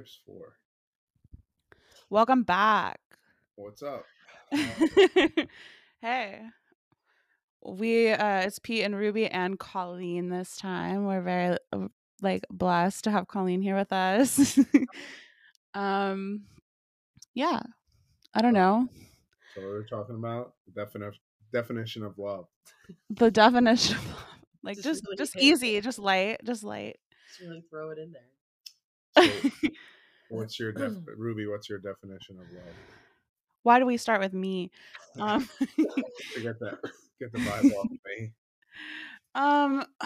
tips for? Welcome back. What's up? hey. We uh it's Pete and Ruby and Colleen this time. We're very uh, like blessed to have Colleen here with us. um yeah. I don't know. So we're talking about the definition definition of love. The definition of love. like Just just really just easy, it. just light, just light. Just really throw it in there. So what's your def- Ruby? What's your definition of love? Why do we start with me? Um To get that get the vibe off me. Um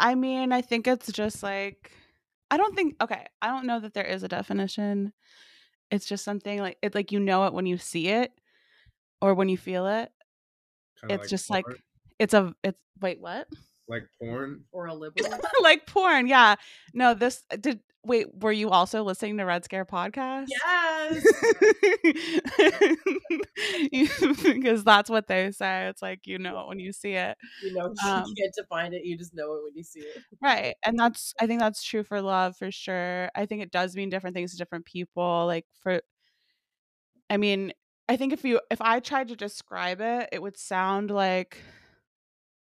I mean, I think it's just like I don't think okay, I don't know that there is a definition. It's just something like it's like you know it when you see it or when you feel it. Kinda It's just like it's a it's wait, what? Like porn. Or a liberal. like porn, yeah. No, this did wait, were you also listening to Red Scare podcast? yes. because that's what they say. It's like you know it when you see it. You know, Um, you can't define it. You just know it when you see it. Right. And that's I think that's true for love for sure. I think it does mean different things to different people. Like for I mean, I think if you if I tried to describe it, it would sound like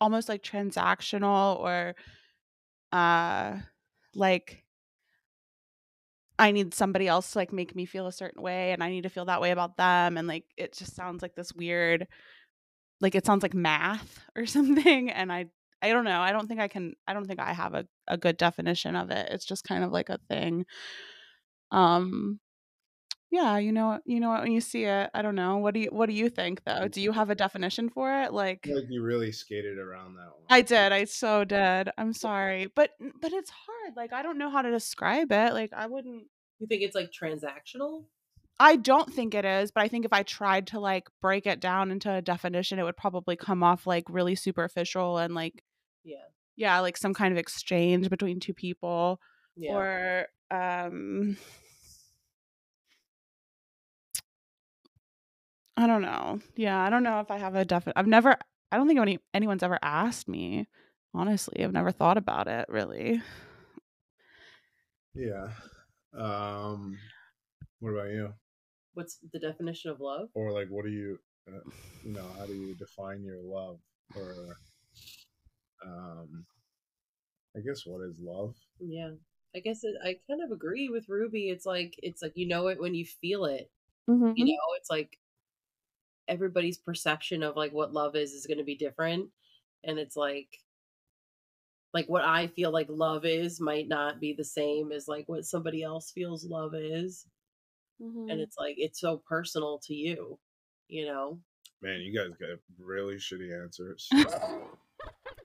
almost like transactional or uh like I need somebody else to like make me feel a certain way and I need to feel that way about them and like it just sounds like this weird like it sounds like math or something and I I don't know. I don't think I can I don't think I have a, a good definition of it. It's just kind of like a thing. Um yeah, you know you know when you see it. I don't know. What do you what do you think though? Do you have a definition for it? Like I feel like you really skated around that one. I did. I so did. I'm sorry. But but it's hard. Like I don't know how to describe it. Like I wouldn't You think it's like transactional? I don't think it is, but I think if I tried to like break it down into a definition, it would probably come off like really superficial and like Yeah. yeah, like some kind of exchange between two people Yeah. or um I don't know. Yeah, I don't know if I have a definite I've never I don't think any anyone's ever asked me. Honestly, I've never thought about it really. Yeah. Um. What about you? What's the definition of love? Or like, what do you, uh, you know, how do you define your love? Or, um, I guess what is love? Yeah. I guess it, I kind of agree with Ruby. It's like it's like you know it when you feel it. Mhm. You know, it's like everybody's perception of like what love is is going to be different, and it's like like what I feel like love is might not be the same as like what somebody else feels love is, Mhm. and it's like it's so personal to you. You know, Man, you guys got really shitty answers.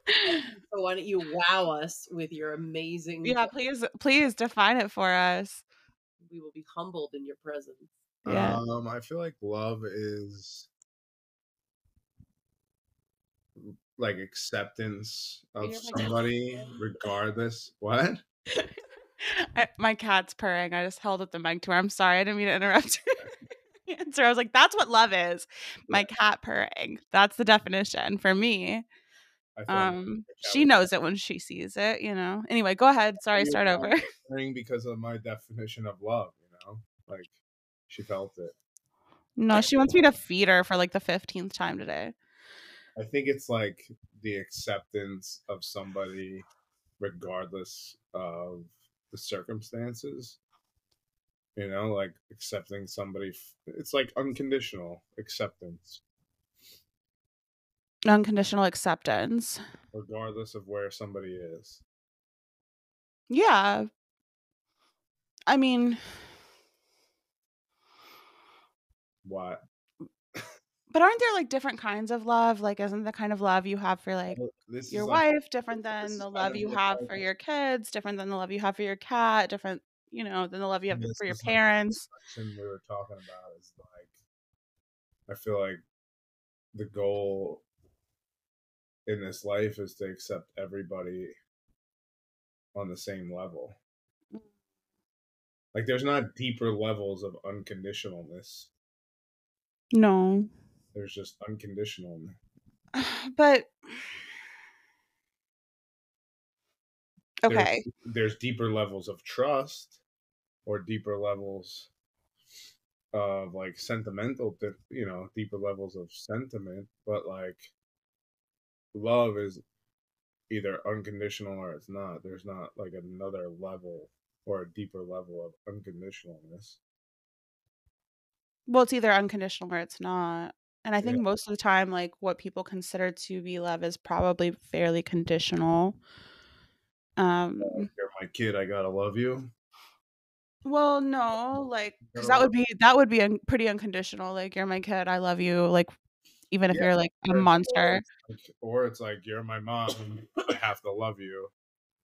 so why don't you wow us with your amazing? yeah, please please define it for us. we will be humbled in your presence. Yeah. Um, I feel like love is like acceptance of You're like- somebody, regardless. What? I, my cat's purring. I just held up the mic to her. I'm sorry. I didn't mean to interrupt your answer. I was like, that's what love is. My cat purring. That's the definition for me. Um, she knows it when she sees it, you know. Anyway, go ahead. Sorry, start over. purring because of my definition of love. You know, like she felt it. No, she wants me to feed her for like the 15th time today. I think it's like the acceptance of somebody, regardless of the circumstances. You know, like accepting somebody, it's like unconditional acceptance, Unconditional acceptance. regardless of where somebody is. Yeah. I mean, What? but aren't there like different kinds of love? Like, isn't the kind of love you have for like This your wife different than the love you have for your kids, different than the love you have for your cat, different, you know, than the love you have for your is like- parents. we were talking about is like I feel like the goal in this life is to accept everybody on the same level. Mm. Like there's not deeper levels of unconditionalness. No. There's just unconditional. But Okay. There's, there's deeper levels of trust or deeper levels of like sentimental, you know, deeper levels of sentiment, but like love is either unconditional or it's not. There's not like another level or a deeper level of unconditionalness. Well, it's either unconditional or it's not. And I think Yeah. most of the time, like what people consider to be love is probably fairly conditional. Um, You're my kid, I gotta love you. well, no, like because that would be that would be un- pretty unconditional. Like you're my kid, I love you. Like even if Yeah, you're like a Or- or monster, it's like- Or it's like you're my mom, I have to love you,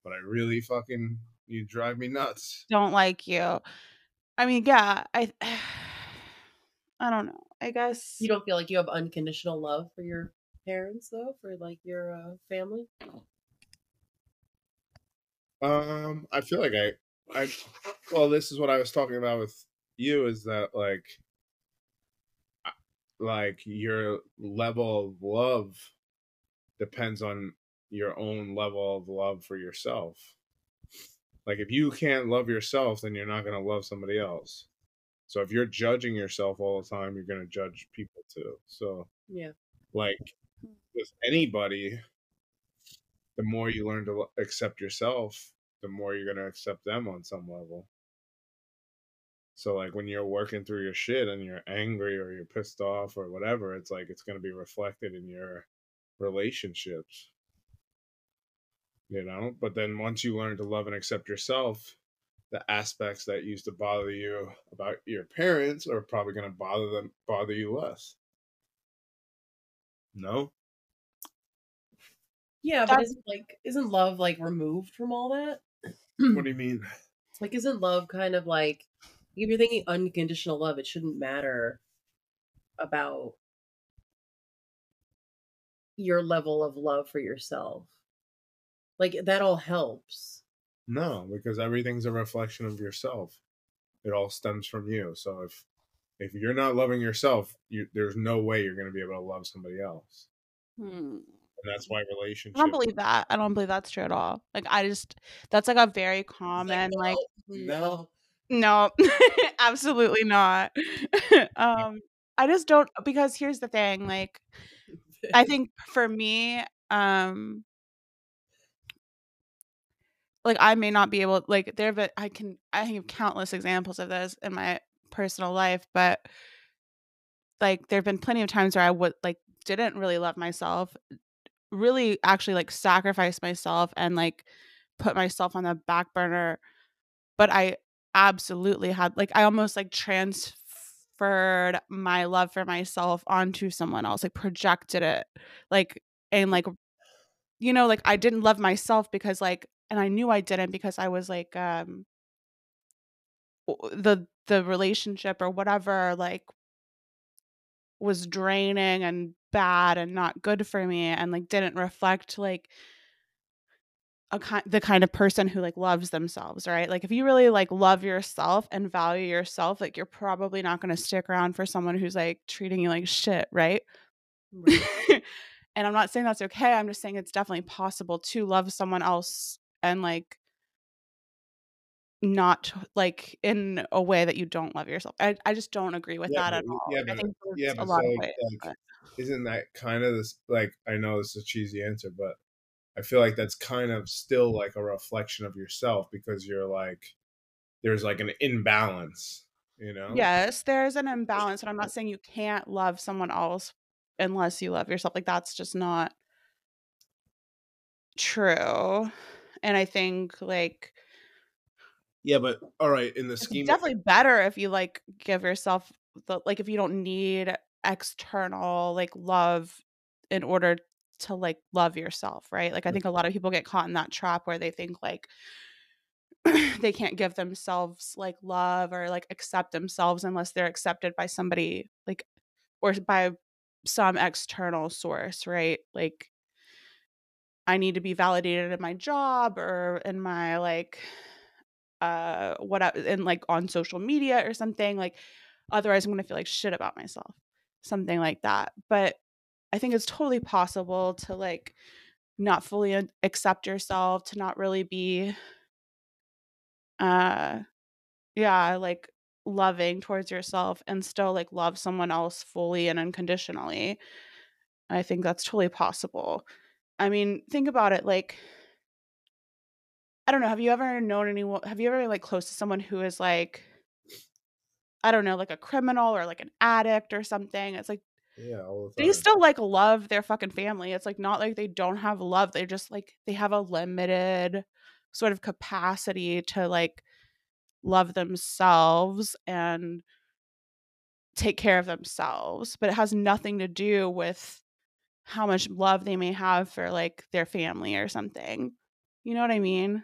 but I really fucking you drive me nuts. don't like you. I mean, yeah, I I don't know. I guess You don't feel like you have unconditional love for your parents though, for like your uh, family? Um, I feel like I, I, well, this is what I was talking about with you is that like, like your level of love depends on your own level of love for yourself. Like if you can't love yourself, then you're not gonna love somebody else. So if you're judging yourself all the time, you're gonna judge people too. So Yeah. like hmm. with anybody, the more you learn to accept yourself, the more you're gonna accept them on some level. So like when you're working through your shit and you're angry or you're pissed off or whatever, it's like it's gonna be reflected in your relationships. You know? But then once you learn to love and accept yourself, the aspects that used to bother you about your parents are probably gonna bother them bother you less. No? Yeah, but isn't like isn't love like removed from all that? What do you mean? Like isn't love kind of like if you're thinking unconditional love, it shouldn't matter about your level of love for yourself. Like that all helps. No, because everything's a reflection of yourself. It all stems from you. So if if you're not loving yourself, you, there's no way you're going to be able to love somebody else. Hmm. And that's why relationships. I don't believe that. I don't believe that's true at all. Like I just that's like a very common like no. no, absolutely not. um I just don't because here's the thing, like I think for me, um like I may not be able like there but I can I have countless examples of this in my personal life, but like there have been plenty of times where I would like didn't really love myself, really actually like sacrifice myself and like put myself on the back burner, but I absolutely had like I almost like transferred my love for myself onto someone else, like projected it. Like and like you know, like I didn't love myself because like and I knew I didn't because I was like um the the relationship or whatever like was draining and bad and not good for me and like didn't reflect like a kind the kind of person who like loves themselves, right? Like if you really like love yourself and value yourself, like you're probably not going to stick around for someone who's like treating you like shit, right? Right. and I'm not saying that's okay. I'm just saying it's definitely possible to love someone else and like not like in a way that you don't love yourself. I, I just don't agree with Yeah, that at all. yeah, but- yeah, a but lot so, ways. like, but- Isn't that kind of this? Like, I know this is a cheesy answer, but I feel like that's kind of still like a reflection of yourself because you're like, there's like an imbalance, you know? Yes, there's an imbalance, and I'm not saying you can't love someone else unless you love yourself. Like that's just not true. And I think like Yeah, but all right, in the scheme definitely better if you like give yourself the like if you don't need external like love in order to like love yourself, right? Like I think a lot of people get caught in that trap where they think like they can't give themselves like love or like accept themselves unless they're accepted by somebody like or by some external source, right? Like I need to be validated in my job or in my like uh what I, in like on social media or something like otherwise I'm going to feel like shit about myself. Something like that. But I think it's totally possible to like not fully accept yourself, to not really be uh yeah, like loving towards yourself and still like love someone else fully and unconditionally. I think that's totally possible. I mean, think about it like I don't know, have you ever known anyone have you ever like close to someone who is like I don't know, like a criminal or like an addict or something? It's like Yeah, all the they still like love their fucking family. It's like not like they don't have love. They just like they have a limited sort of capacity to like love themselves and take care of themselves, but it has nothing to do with how much love they may have for like their family or something. You know what I mean?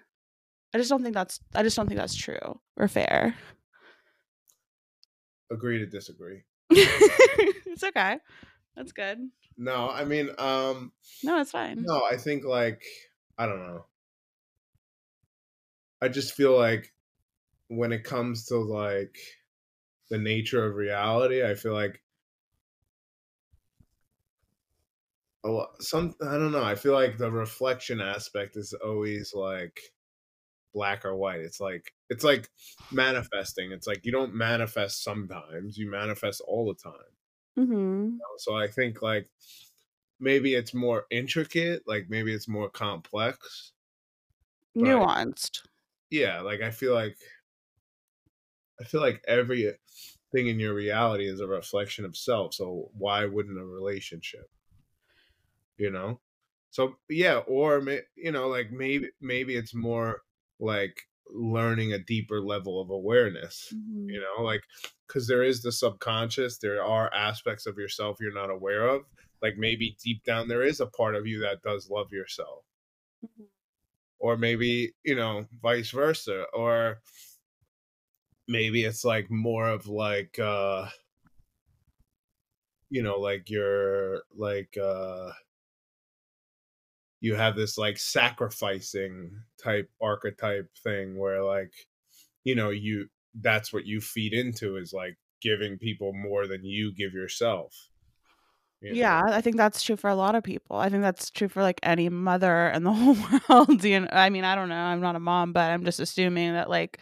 I just don't think that's I just don't think that's true or fair. Agree to disagree. it's okay. That's good. No, I mean, um, No, it's fine. no, I think like I don't know. I just feel like when it comes to like the nature of reality, I feel like lot, some I don't know. I feel like the reflection aspect is always like black or white. It's like it's like manifesting. It's like you don't manifest sometimes, you manifest all the time. Mm-hmm. So I think like maybe it's more intricate, like maybe it's more complex. Nuanced. Yeah, like I feel like I feel like every thing in your reality is a reflection of self. So why wouldn't a relationship? You know? So yeah, or you know, like maybe maybe it's more like learning a deeper level of awareness. Mhm. You know, like because there is the subconscious, there are aspects of yourself you're not aware of. Like maybe deep down there is a part of you that does love yourself. Mhm. Or maybe, you know, vice versa. Or maybe it's like more of like uh you know, like you're like uh you have this like sacrificing type archetype thing where like you know you that's what you feed into is like giving people more than you give yourself you know? Yeah, I think that's true for a lot of people. I think that's true for like any mother in the whole world. You know, I mean, I don't know. I'm not a mom, but I'm just assuming that like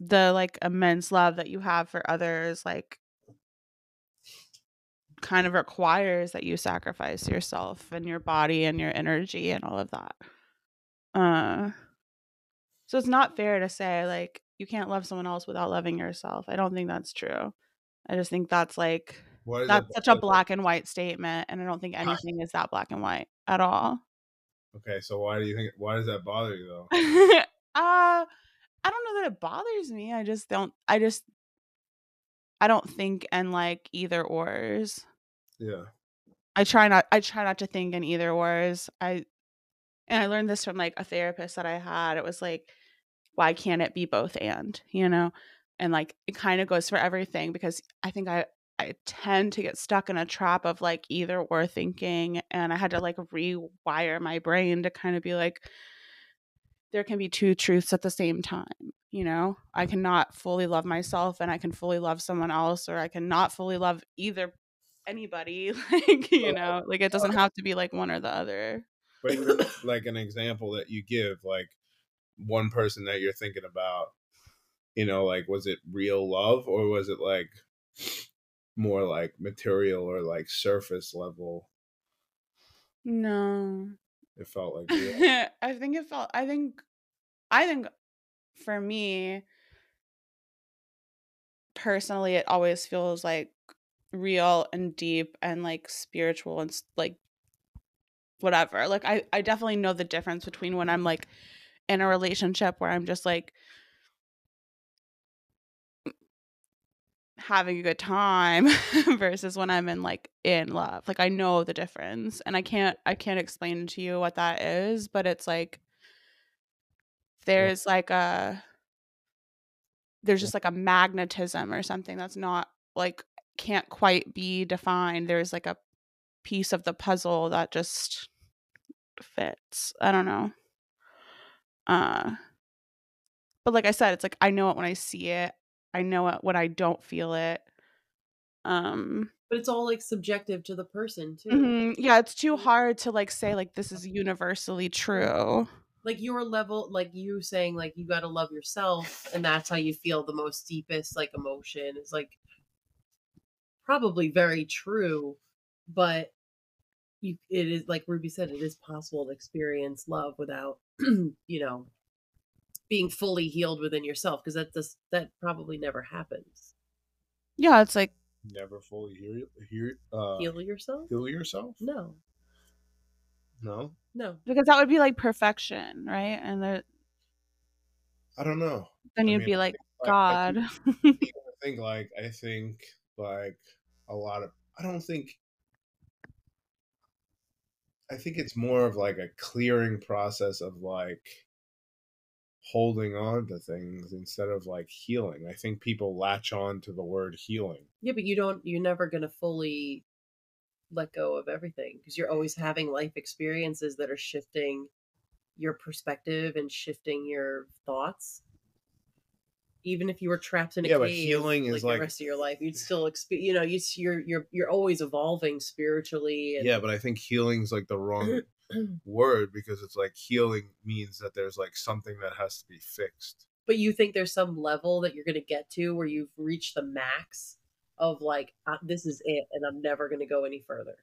the like immense love that you have for others, like kind of requires that you sacrifice yourself and your body and your energy and all of that. Uh so it's not fair to say like you can't love someone else without loving yourself. I don't think that's true. I just think that's like that's that such a black and white statement and I don't think anything is that black and white at all. okay so why do you think why does that bother you though uh I don't know that it bothers me. I just don't I just I don't think and like either ors. Yeah I try not I try not to think in either ors. I and I learned this from like a therapist that I had. It was like why can't it be both and, you know? And like it kind of goes for everything because I think I I tend to get stuck in a trap of like either or thinking and I had to like rewire my brain to kind of be like there can be two truths at the same time, you know? I cannot fully love myself and I can fully love someone else or I cannot fully love either anybody like, you know, like it doesn't have to be like one or the other. but like an example that you give like one person that you're thinking about you know like was it real love or was it like more like material or like surface level No. it felt like real. I think it felt I think I think for me personally it always feels like real and deep and like spiritual and like whatever. Like I I definitely know the difference between when I'm like in a relationship where I'm just like having a good time versus when I'm in like in love. Like I know the difference and I can't I can't explain to you what that is, but it's like there's like a there's just like a magnetism or something that's not like can't quite be defined. There's like a piece of the puzzle that just fits. I don't know. Uh but like I said, it's like I know it when I see it. I know it when I don't feel it. Um But it's all like subjective to the person too. Mhm. Yeah, it's too hard to like say like this is universally true. Like your level, like you saying, like you got to love yourself, and that's how you feel the most deepest like emotion is like probably very true, but you it is like Ruby said, it is possible to experience love without you know being fully healed within yourself because that just that probably never happens. Yeah, it's like Never fully heal hear uh Heal yourself? heal yourself? No, No. no. because that would be like perfection, right? And there, I don't know. then I you'd mean, be I like think, like, I God. think- I think like I think like a lot of I don't think I think it's more of like a clearing process of like holding on to things instead of like healing. I think people latch on to the word healing. Yeah, but you don't. You're never gonna fully let go of everything because you're always having life experiences that are shifting your perspective and shifting your thoughts. Even if you were trapped in a Yeah, but cave, healing is the like- rest of your life, you'd still experience. You know, you you're you're you're always evolving spiritually. And, Yeah, but I think healing's like the wrong word because it's like healing means that there's like something that has to be fixed. but you think there's some level that you're going to get to where you've reached the max of like uh, this is it and i'm never going to go any further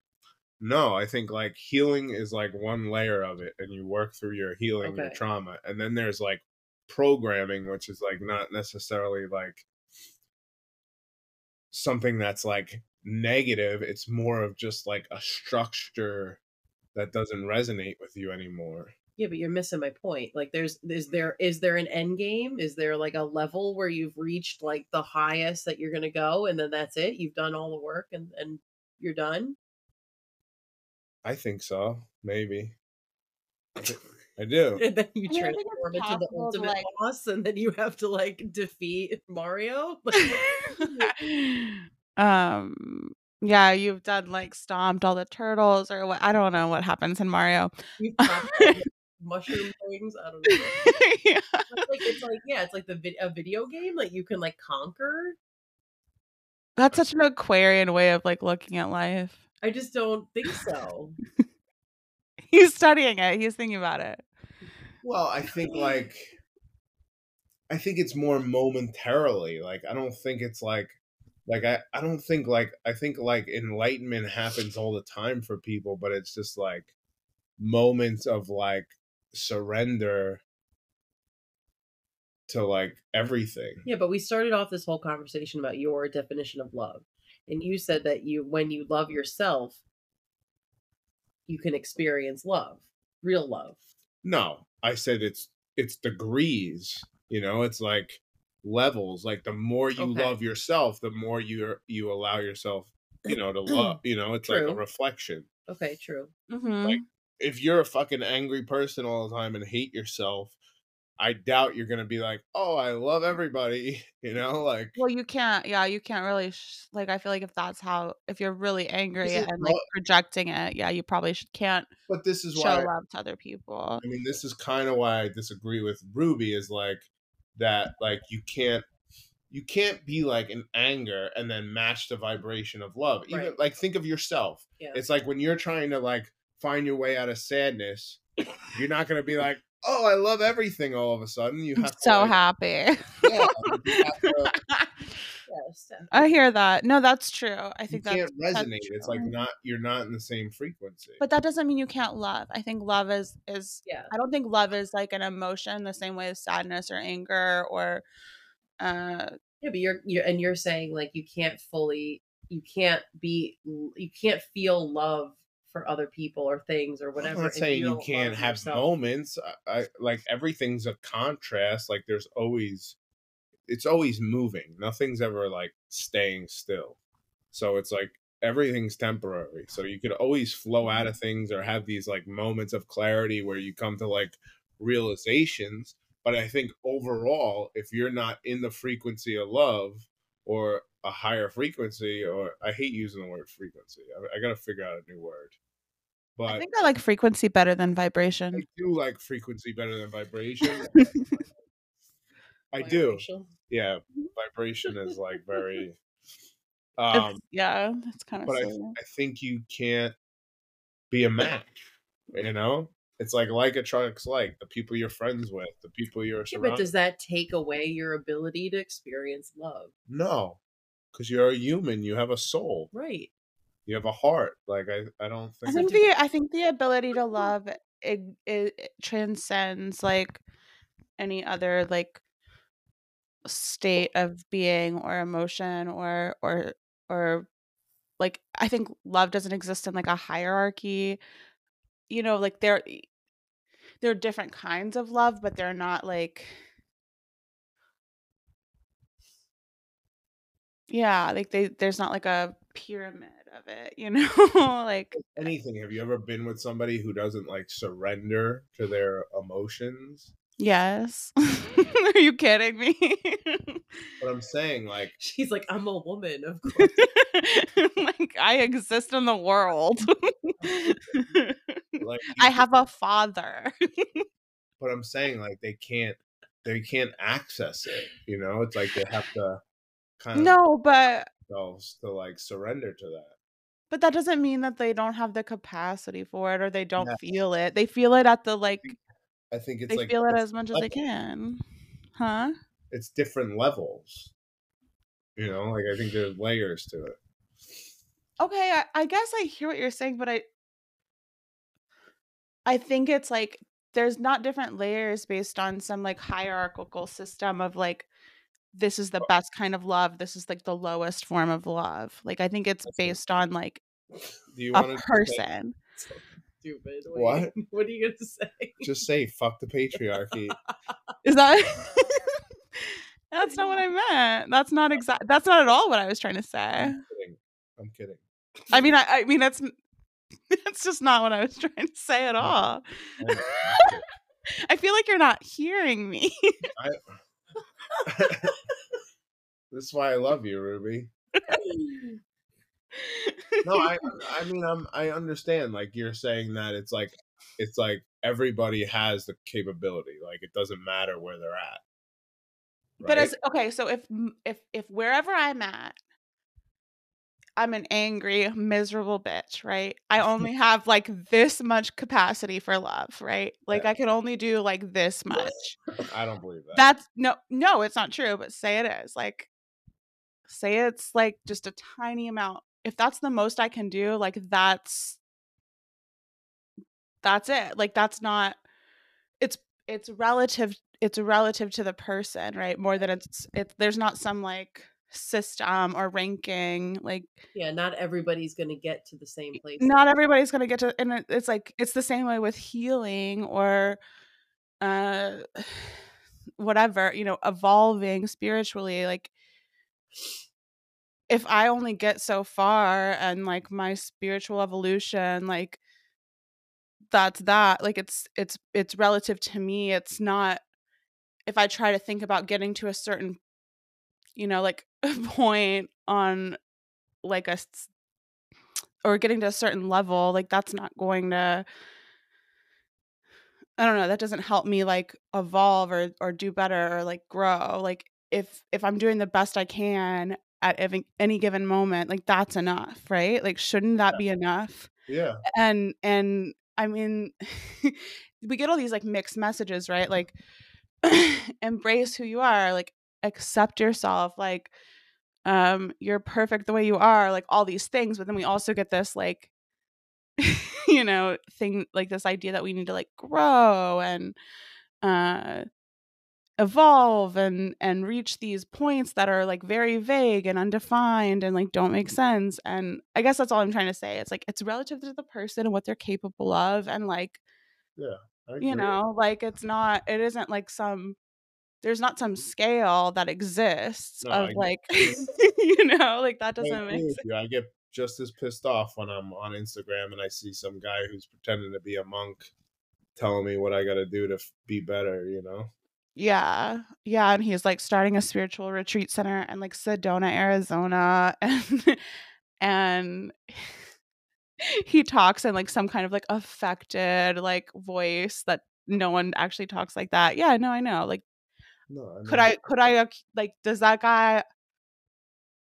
No, I think like healing is like one layer of it, and you work through your healing, your trauma, and then there's like programming, which is like not necessarily like something that's like negative. It's more of just like a structure that doesn't resonate with you anymore. yeah but you're missing my point like there's is there is there an end game is there like a level where you've reached like the highest that you're to go and then that's it you've done all the work and and you're done I think so, maybe. I do. and then you I mean, I think it's transform into the ultimate like- boss and then you have to like defeat mario um yeah, you've done like stomped all the turtles or what I don't know what happens in Mario. you pop the mushroom things i don't know yeah. It's like it's like yeah, it's like the vid- a video game like you can like conquer. That's such an Aquarian way of like looking at life. I just don't think so. He's studying it. He's thinking about it. Well, I think like I think it's more momentarily. Like I don't think it's like like I, I don't think like I think like enlightenment happens all the time for people, but it's just like moments of like surrender to like everything. Yeah, but we started off this whole conversation about your definition of love. And you said that you when you love yourself, you can experience love, real love. No, I said it's it's degrees. You know, it's like levels. Like the more you Okay. love yourself, the more you you allow yourself, you know, to love. You know, it's like a reflection. Okay, true. Mm-hmm. Like if you're a fucking angry person all the time and hate yourself, I doubt you're gonna be like, oh, I love everybody. You know, like well, you can't. Yeah, you can't really. Sh- like, I feel like if that's how, if you're really angry and like what- projecting it, yeah, you probably should, can't but this is show why love to other people. I mean, this is kind of why I disagree with Ruby is like that like you can't you can't be like in anger and then match the vibration of love. Even Right. like think of yourself. Yeah. It's like when you're trying to like find your way out of sadness, you're not going to be like, "Oh, I love everything" all of a sudden. You I'm have to so like, happy. Yeah, to- I hear that. No, that's true. I think that's, can't that's resonate. It's like not you're not in the same frequency. But that doesn't mean you can't love. I think love is is Yeah. I don't think love is like an emotion the same way as sadness or anger or uh Yeah, but you're you're and you're saying like you can't fully you can't be you can't feel love for other people or things or whatever. I'm not saying you, don't can't have yourself. moments. I, I like everything's a contrast. Like there's always, it's always moving. Nothing's ever like staying still. So it's like everything's temporary. So you could always flow out mm-hmm. of things or have these like moments of clarity where you come to like realizations. But I think overall, if you're not in the frequency of love or a higher frequency, or I hate using the word frequency. I, I got to figure out a new word. But I think I like frequency better than vibration. I do like frequency better than vibration. I do. Yeah, vibration is like very Um, yeah, that's kind of but I. I think you can't be a match. You know, it's like like attracts like the people you're friends with, the people you're Yeah, but does that take away your ability to experience love? no, because you're a human. You have a soul. Right. You have a heart. Like I, I don't think. I think. think the I think the ability to mm-hmm. love it, it, it transcends like any other like state of being or emotion or or or like I think love doesn't exist in like a hierarchy. You know, like there there are different kinds of love, but they're not like yeah, like they there's not like a pyramid of it, you know? like anything. Have you ever been with somebody who doesn't like surrender to their emotions? Yes. are you kidding me? But I'm saying, like, She's like, I'm a woman, of course. like I exist in the world. like I have a father. but I'm saying, like, they can't, they can't access it. You know, it's like they have to kind of no, but themselves to like surrender to that. but that doesn't mean that they don't have the capacity for it or they don't Yes. feel it. They feel it at the like I think it's they like feel it as much as they can. Huh? It's different levels. You know, like I think there's layers to it. Okay, I, I guess I hear what you're saying, but I I think it's like there's not different layers based on some like hierarchical system of like this is the best kind of love, this is like the lowest form of love. Like I think it's based on like Do you a person. So stupid. What? Wait, What are you gonna say? just say fuck the patriarchy? Is that That's not what I meant. That's not exact that's not at all what I was trying to say. I'm kidding. I'm kidding. I mean I, I mean that's that's just not what I was trying to say at all. I know, I'm kidding. I feel like you're not hearing me. this is why I love you, Ruby. No, I I mean I'm I understand like you're saying that it's like it's like everybody has the capability. Like it doesn't matter where they're at. But right? as okay, so if if if wherever I'm at, I'm an angry, miserable bitch, right? I only have like this much capacity for love, right? Like Yeah. I can only do like this much. I don't believe that. That's no, no, it's not true. But say it is like, say it's like just a tiny amount. If that's the most I can do, like that's that's it. Like that's not. It's it's relative. It's relative to the person, right? More than it's it's. There's not some like system or ranking like yeah, not everybody's gonna get to the same place. not everybody's going to get to and it's like it's the same way with healing or uh whatever you know evolving spiritually like if i only get so far and like my spiritual evolution like that's that like it's it's it's relative to me it's not if i try to think about getting to a certain you know like a point on like a or getting to a certain level like that's not going to i don't know that doesn't help me like evolve or or do better or like grow like if if i'm doing the best i can at any given moment like that's enough right? Like shouldn't that be enough? Yeah. and and i mean we get all these like mixed messages right? Like embrace who you are like accept yourself like um you're perfect the way you are like all these things. But then we also get this like you know thing like this idea that we need to like grow and uh evolve and and reach these points that are like very vague and undefined and like don't make sense and i guess that's all i'm trying to say it's like it's relative to the person and what they're capable of and like yeah you know like it's not it isn't like some there's not some scale that exists No, of I like you know like that doesn't agree make sense you. I get just as pissed off when I'm on Instagram and I see some guy who's pretending to be a monk telling me what I got to do to be better. You know. Yeah yeah and he's like starting a spiritual retreat center in like sedona arizona and and he talks in like some kind of like affected like voice that no one actually talks like that yeah no i know like No. I could i could i like does that guy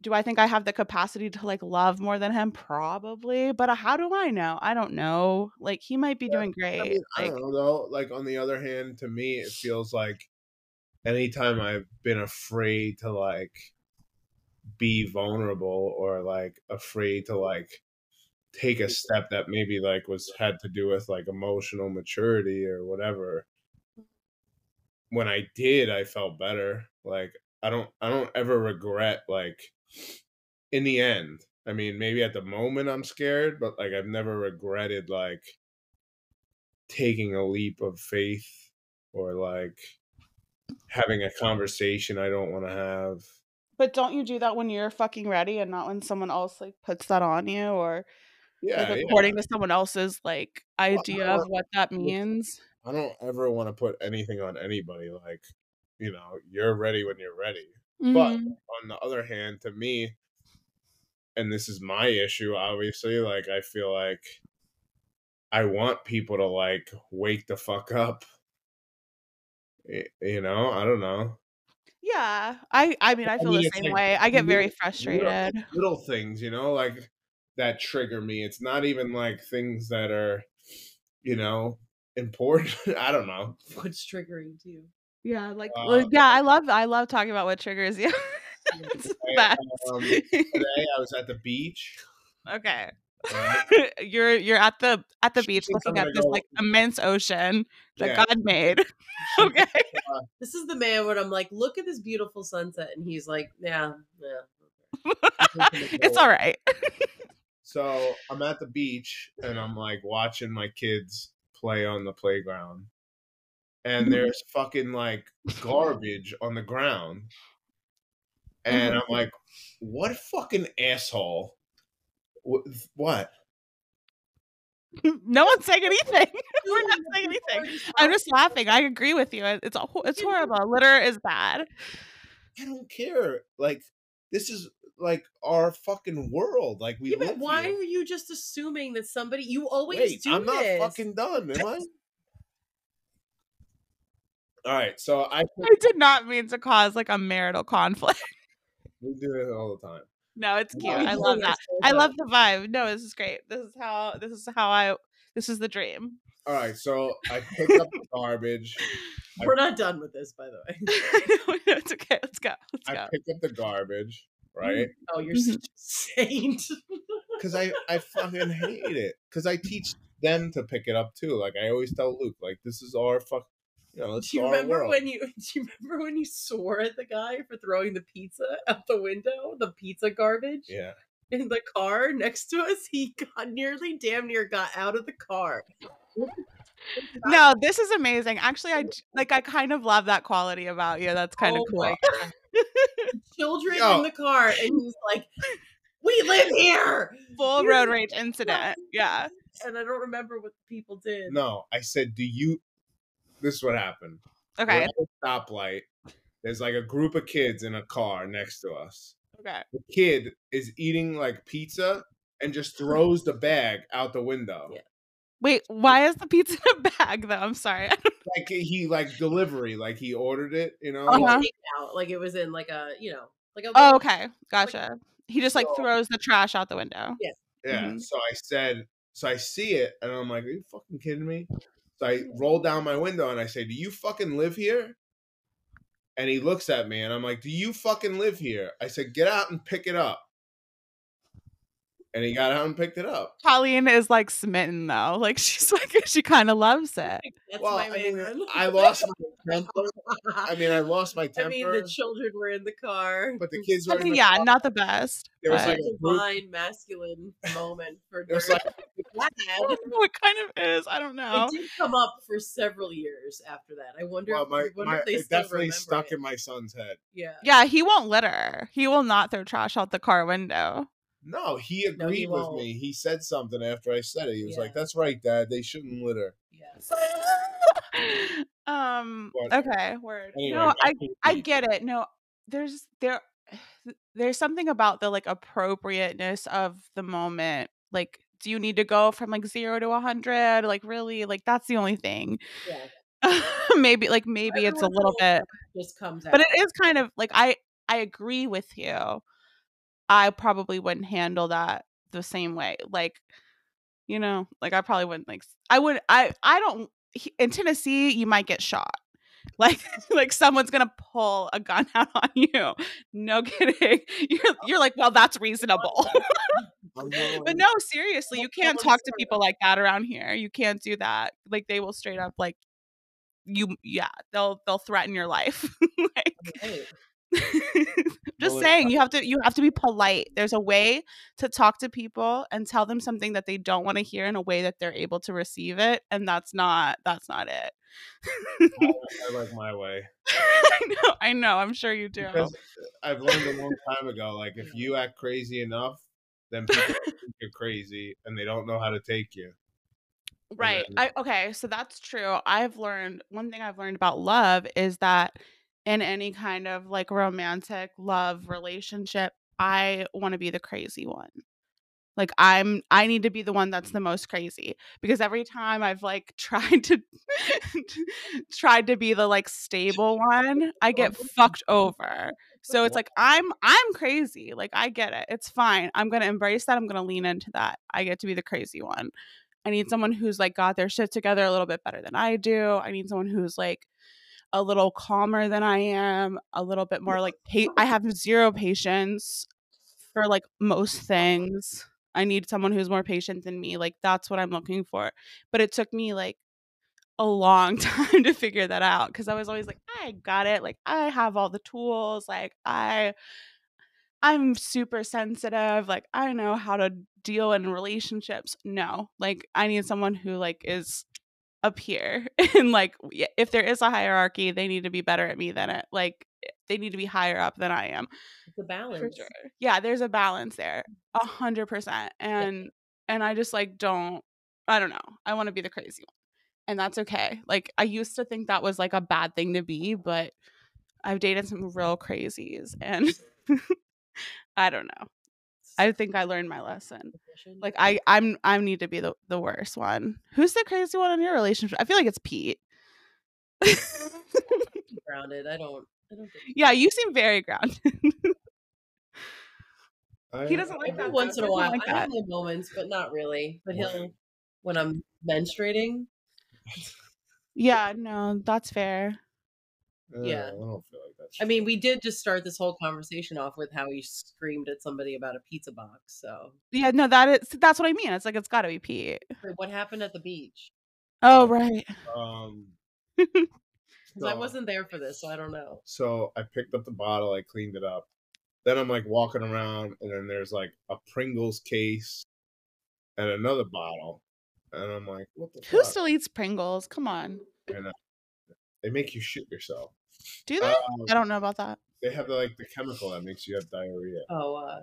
do I think I have the capacity to like love more than him? Probably, but uh, how do I know? I don't know. Like he might be doing great. I mean, I don't know though. Like on the other hand, to me, it feels like anytime I've been afraid to like be vulnerable or like afraid to like take a step that maybe like was had to do with like emotional maturity or whatever when i did i felt better. Like i don't i don't ever regret like in the end. I mean maybe at the moment i'm scared but like i've never regretted like taking a leap of faith or like having a conversation i don't want to have but don't you do that when you're fucking ready and not when someone else like puts that on you or yeah, like yeah. according to someone else's like idea of what that means? I don't ever want to put anything on anybody. Like, you know, you're ready when you're ready. But Mhm. on the other hand, to me, and this is my issue, obviously, like, I feel like I want people to, like, wake the fuck up. You know, I don't know. yeah, I I mean I I feel mean, the same like way. I get very frustrated. Little, little things, you know, like that trigger me. It's not even like things that are, you know, important. I don't know. What's triggering to you? Yeah, like well, yeah, I love I love talking about what triggers you. it's I, um, today I was at the beach. okay. Right? you're you're at the at the She beach looking at this like immense ocean that Yeah. God made. okay. This is the man when I'm like, look at this beautiful sunset, and he's like, yeah, yeah. it's all right. So I'm at the beach and I'm like watching my kids play on the playground. And there's fucking like garbage on the ground. And mm-hmm. I'm like, what a fucking asshole. Wh- What? no one's saying anything. We're not saying anything. I'm just laughing. I agree with you. It's a, it's horrible. Litter is bad. I don't care. Like, this is like our fucking world. Like, we Yeah, but live why here. are you just assuming that somebody? You always Wait, do I'm not this. fucking done, am I? All right, so I I did not mean to cause like a marital conflict. we do it all the time. No, it's cute. Why are you I love that. I love the vibe. No, this is great. This is how this is how I this is the dream. All right, so I picked up the garbage. We're not done with this, by the way. I know, it's okay. Let's go. Let's I go. pick up the garbage, right? Oh, you're Mhm. such a saint. Because I I fucking hate it. Because I teach them to pick it up too. Like I always tell Luke, like this is our fuck. You know, it's Do you remember world. when you do you remember when you swore at the guy for throwing the pizza out the window, the pizza garbage Yeah. in the car next to us? He got nearly damn near got out of the car. No, this is amazing. Actually, I like I kind of love that quality about you. That's kind of Oh cool. Children Yo. in the car, and he's like, "We live here." Full You're- road rage incident. Yeah. And I don't remember what the people did. No, I said, do you? This is what happened. We're Okay. at a stoplight. There's like a group of kids in a car next to us. Okay. The kid is eating like pizza and just throws the bag out the window. Yeah. Wait, why is the pizza in a bag though? I'm sorry. Like he like delivery, like he ordered it. You know. Like Uh-huh. takeout, like it was in like a you know like a Oh, okay. Gotcha. He just like So- throws the trash out the window. Yeah. Mhm. So I said, so I see it, and I'm like, are you fucking kidding me? I roll down my window and I say, do you fucking live here? And he looks at me, and I'm like, do you fucking live here? I said, get out and pick it up. And he got out and picked it up. Colleen is like smitten though. Like she's like she kind of loves it. That's well, my I mean. I lost my temper. I mean, I lost my temper. I mean, the children were in the car. but the kids were. I in mean, the yeah, car. not the best. There was like a group. divine masculine moment for There was like I don't know, it kind of is. I don't know. It did come up for several years after that. I wonder. well, if, my, I wonder my, if they it still definitely stuck it. in my son's head. Yeah. Yeah, he won't litter. He will not throw trash out the car window. No, he No, agreed he with won't. me. He said something after I said it. He was Yeah. like, "That's right, Dad. They shouldn't litter." Yes. um. But- Okay. Word. Anyway, no, I I get it. No, there's there there's something about the like appropriateness of the moment. Like, do you need to go from like zero to a hundred? Like, really? Like, that's the only thing. Yeah. maybe like maybe it's a little bit Just comes out. but it is kind of like i i agree with you I probably wouldn't handle that the same way. Like, you know, like I probably wouldn't like I would I I don't in Tennessee you might get shot. Like like someone's gonna pull a gun out on you. No kidding. You're oh, you're like, well, that's reasonable. Oh, but no, seriously, you can't talk to people like that around here. You can't do that. Like they will straight up like you yeah, they'll they'll threaten your life. like just saying you have to you have to be polite. There's a way to talk to people and tell them something that they don't want to hear in a way that they're able to receive it and that's not that's not it. I, I like my way. I know I know I'm sure you do. Because I've learned a long time ago like if you act crazy enough then people think you're crazy and they don't know how to take you. Right I, okay so that's true. I've learned one thing i've learned about love is that in any kind of like romantic love relationship, I want to be the crazy one. Like I'm I need to be the one that's the most crazy because every time I've like tried to tried to be the like stable one, I get fucked over. So it's like I'm I'm crazy. Like I get it. It's fine. I'm going to embrace that. I'm going to lean into that. I get to be the crazy one. I need someone who's like got their shit together a little bit better than I do. I need someone who's like a little calmer than I am, a little bit more like pa- I have zero patience for like most things. I need someone who's more patient than me. Like that's what I'm looking for. But it took me like a long time to figure that out because I was always like, I got it. Like I have all the tools. Like I I'm super sensitive. Like I know how to deal in relationships. No. Like I need someone who like is up here and like if there is a hierarchy they need to be better at me than it like eh, they need to be higher up than i am the balance sure. yeah there's a balance there a hundred percent and yeah. and i just like don't i don't know i want to be the crazy one and that's okay like i used to think that was like a bad thing to be but i've dated some real crazies and i don't know I think I learned my lesson. Like I I'm I need to be the, the worst one. Who's the crazy one in your relationship? I feel like it's Pete. grounded. I don't I don't Yeah, you seem very grounded. he doesn't like that. Once in a while. Like I have my moments, but not really. But he'll when I'm menstruating. Yeah, no, that's fair. Yeah. I don't feel like that. I mean, we did just start this whole conversation off with how he screamed at somebody about a pizza box. So yeah, no, that is that's what I mean. It's like it's got to be Pete. Wait, what happened at the beach? Oh right. Um. so, I wasn't there for this, so I don't know. So I picked up the bottle, I cleaned it up. Then I'm like walking around, and then there's like a Pringles case and another bottle, and I'm like, "What the?" Who fuck? still eats Pringles? Come on. And uh, they make you shit yourself. Do they? Um, I don't know about that. They have the, like the chemical that makes you have diarrhea. Oh, uh,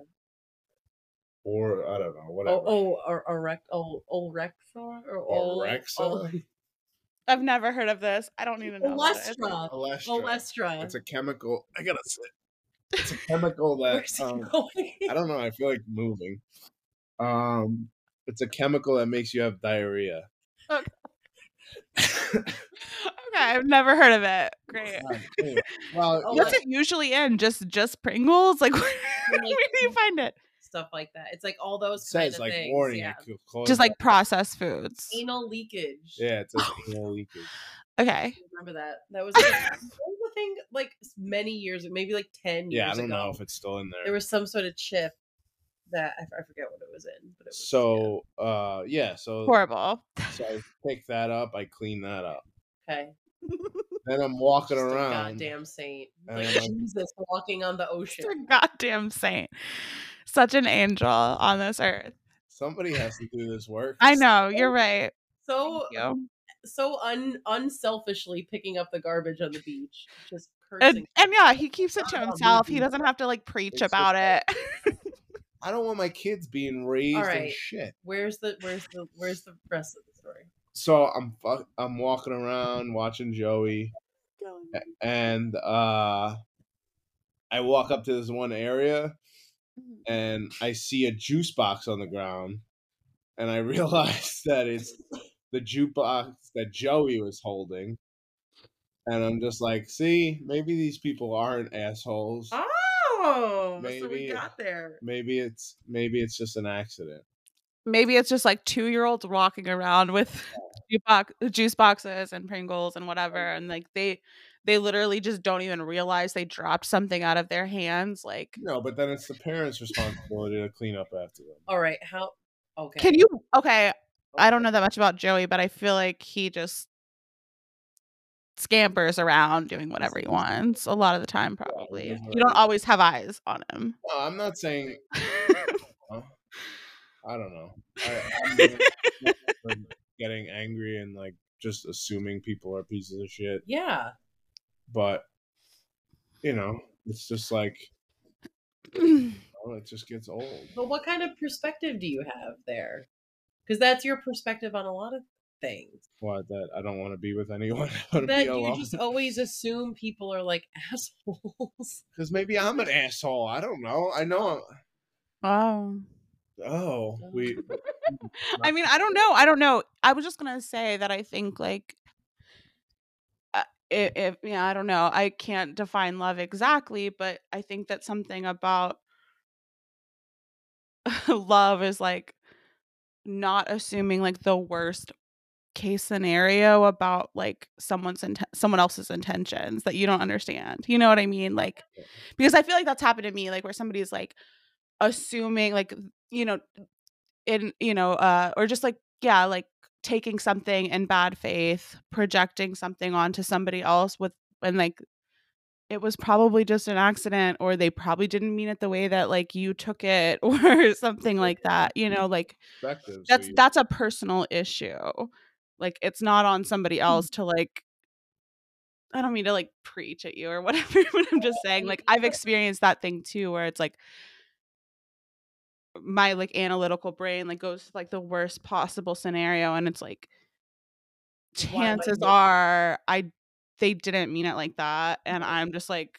or I don't know, whatever. Oh, oh, or Orexor, oh, Orexor, or Orexor. I've never heard of this. I don't even know. Olestra. Olestra. Olestra. It's a chemical. I gotta say, it's a chemical that um, I don't know. I feel like moving. Um, it's a chemical that makes you have diarrhea. Okay. Okay, I've never heard of it. Oh, Great. Well, oh, what's it usually in? Just just Pringles? Like, where, like, where do you find it? Stuff like that. It's like all those says like things, warning. Yeah. Just like processed foods. Anal leakage. Yeah, it's anal leakage. Okay. remember that? That was, like, that was the thing. Like many years, maybe like ten. Yeah, I don't ago, know if it's still in there. There was some sort of chip that I, I forget what it was in. But it was, so yeah. uh yeah, so horrible. So I pick that up. I clean that up. Okay. Then I'm walking Just around. goddamn saint. Like Jesus walking on the ocean. a goddamn saint. Such an angel on this earth. Somebody has to do this work. I know, you're right. So so un unselfishly picking up the garbage on the beach. Just cursing. And, and yeah, he keeps it to himself. He doesn't have to like preach it's about it. I don't want my kids being raised All right. shit. Where's the where's the where's the rest of the story? so I'm I'm walking around watching Joey, and uh, I walk up to this one area, mm-hmm. and I see a juice box on the ground, and I realize that it's the juice box that Joey was holding, and I'm just like, see, maybe these people aren't assholes. Oh, Oh, so we Maybe- got there. Maybe it's maybe it's just an accident. Maybe it's just like two year olds walking around with juice box- juice boxes and Pringles and whatever, and like they they literally just don't even realize they dropped something out of their hands. Like, No, but then it's the parents' responsibility to clean up after them. All right. How? Okay. can you? Okay, I don't know that much about Joey, but I feel like he just scampers around doing whatever he wants a lot of the time. Probably, does you don't always have eyes on him. No, I'm not saying. I don't know. I, I'm getting angry and like just assuming people are pieces of shit, Yeah. but you know, it's just like oh, it just gets old. But what kind of perspective do you have there? Because that's your perspective on a lot of things. What that I don't want to be with anyone. I That you alone. just always assume people are like assholes. Because maybe I'm an asshole. I don't know. I know. oh. Oh, we. I mean, I don't know. I don't know. I was just gonna say that I think like, uh, if, if yeah, I don't know. I can't define love exactly, but I think that something about love is like not assuming like the worst case scenario about like someone's inten- someone else's intentions that you don't understand. You know what I mean? Like because I feel like that's happened to me like where somebody's like assuming like you know in you know uh or just like yeah like taking something in bad faith projecting something onto somebody else with and like it was probably just an accident or they probably didn't mean it the way that like you took it or something like that you know like that's that's a personal issue like it's not on somebody else to like i don't mean to like preach at you or whatever but i'm just saying like i've experienced that thing too where it's like my like analytical brain like goes to like the worst possible scenario and it's like chances are i they didn't mean it like that and i'm just like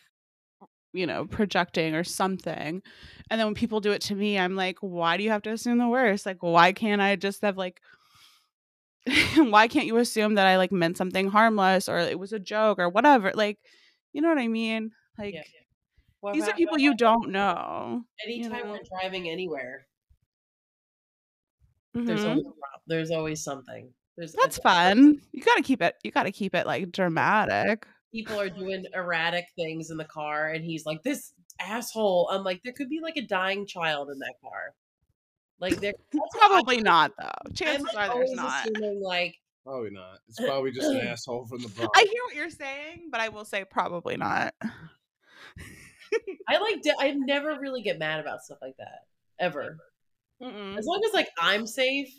you know projecting or something. And then when people do it to me i'm like why do you have to assume the worst? Like why can't i just have like why can't you assume that i like meant something harmless or it was a joke or whatever like you know what i mean like Yeah. What these are people you don't know Anytime know? we're driving anywhere, there's Mhm. always there's always something. There's that's fun you gotta keep it you gotta keep it like dramatic People are doing erratic things in the car, and he's like, "This asshole." I'm like, there could be like a dying child in that car. Like there, that's what I- probably not though chances like are there's always not assuming like Probably not. It's probably just an asshole from the Bronx. I hear what you're saying, but I will say probably not. I like di- I never really get mad about stuff like that ever. As long as like I'm safe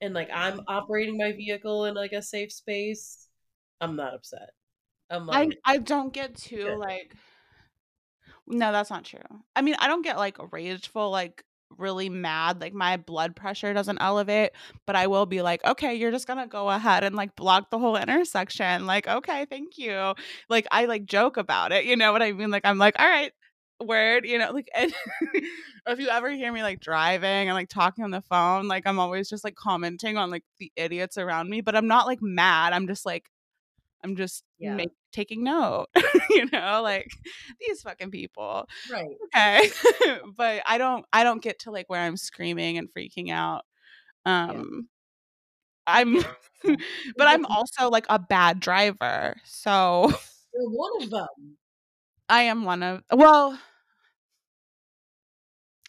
and like I'm operating my vehicle in like a safe space, I'm not upset. I'm I like, I don't get too Good. like No, that's not true. I mean, I don't get like rageful like really mad like my blood pressure doesn't elevate but i will be like okay you're just gonna go ahead and like block the whole intersection like okay thank you like i like joke about it you know what i mean like i'm like all right word you know like and if you ever hear me like driving and like talking on the phone like i'm always just like commenting on like the idiots around me but i'm not like mad i'm just like i'm just Yeah. Taking note you know like these fucking people. Right. okay. But i don't i don't get to like where i'm screaming and freaking out. Um i'm but i'm also like a bad driver so You're one of them. i am one of well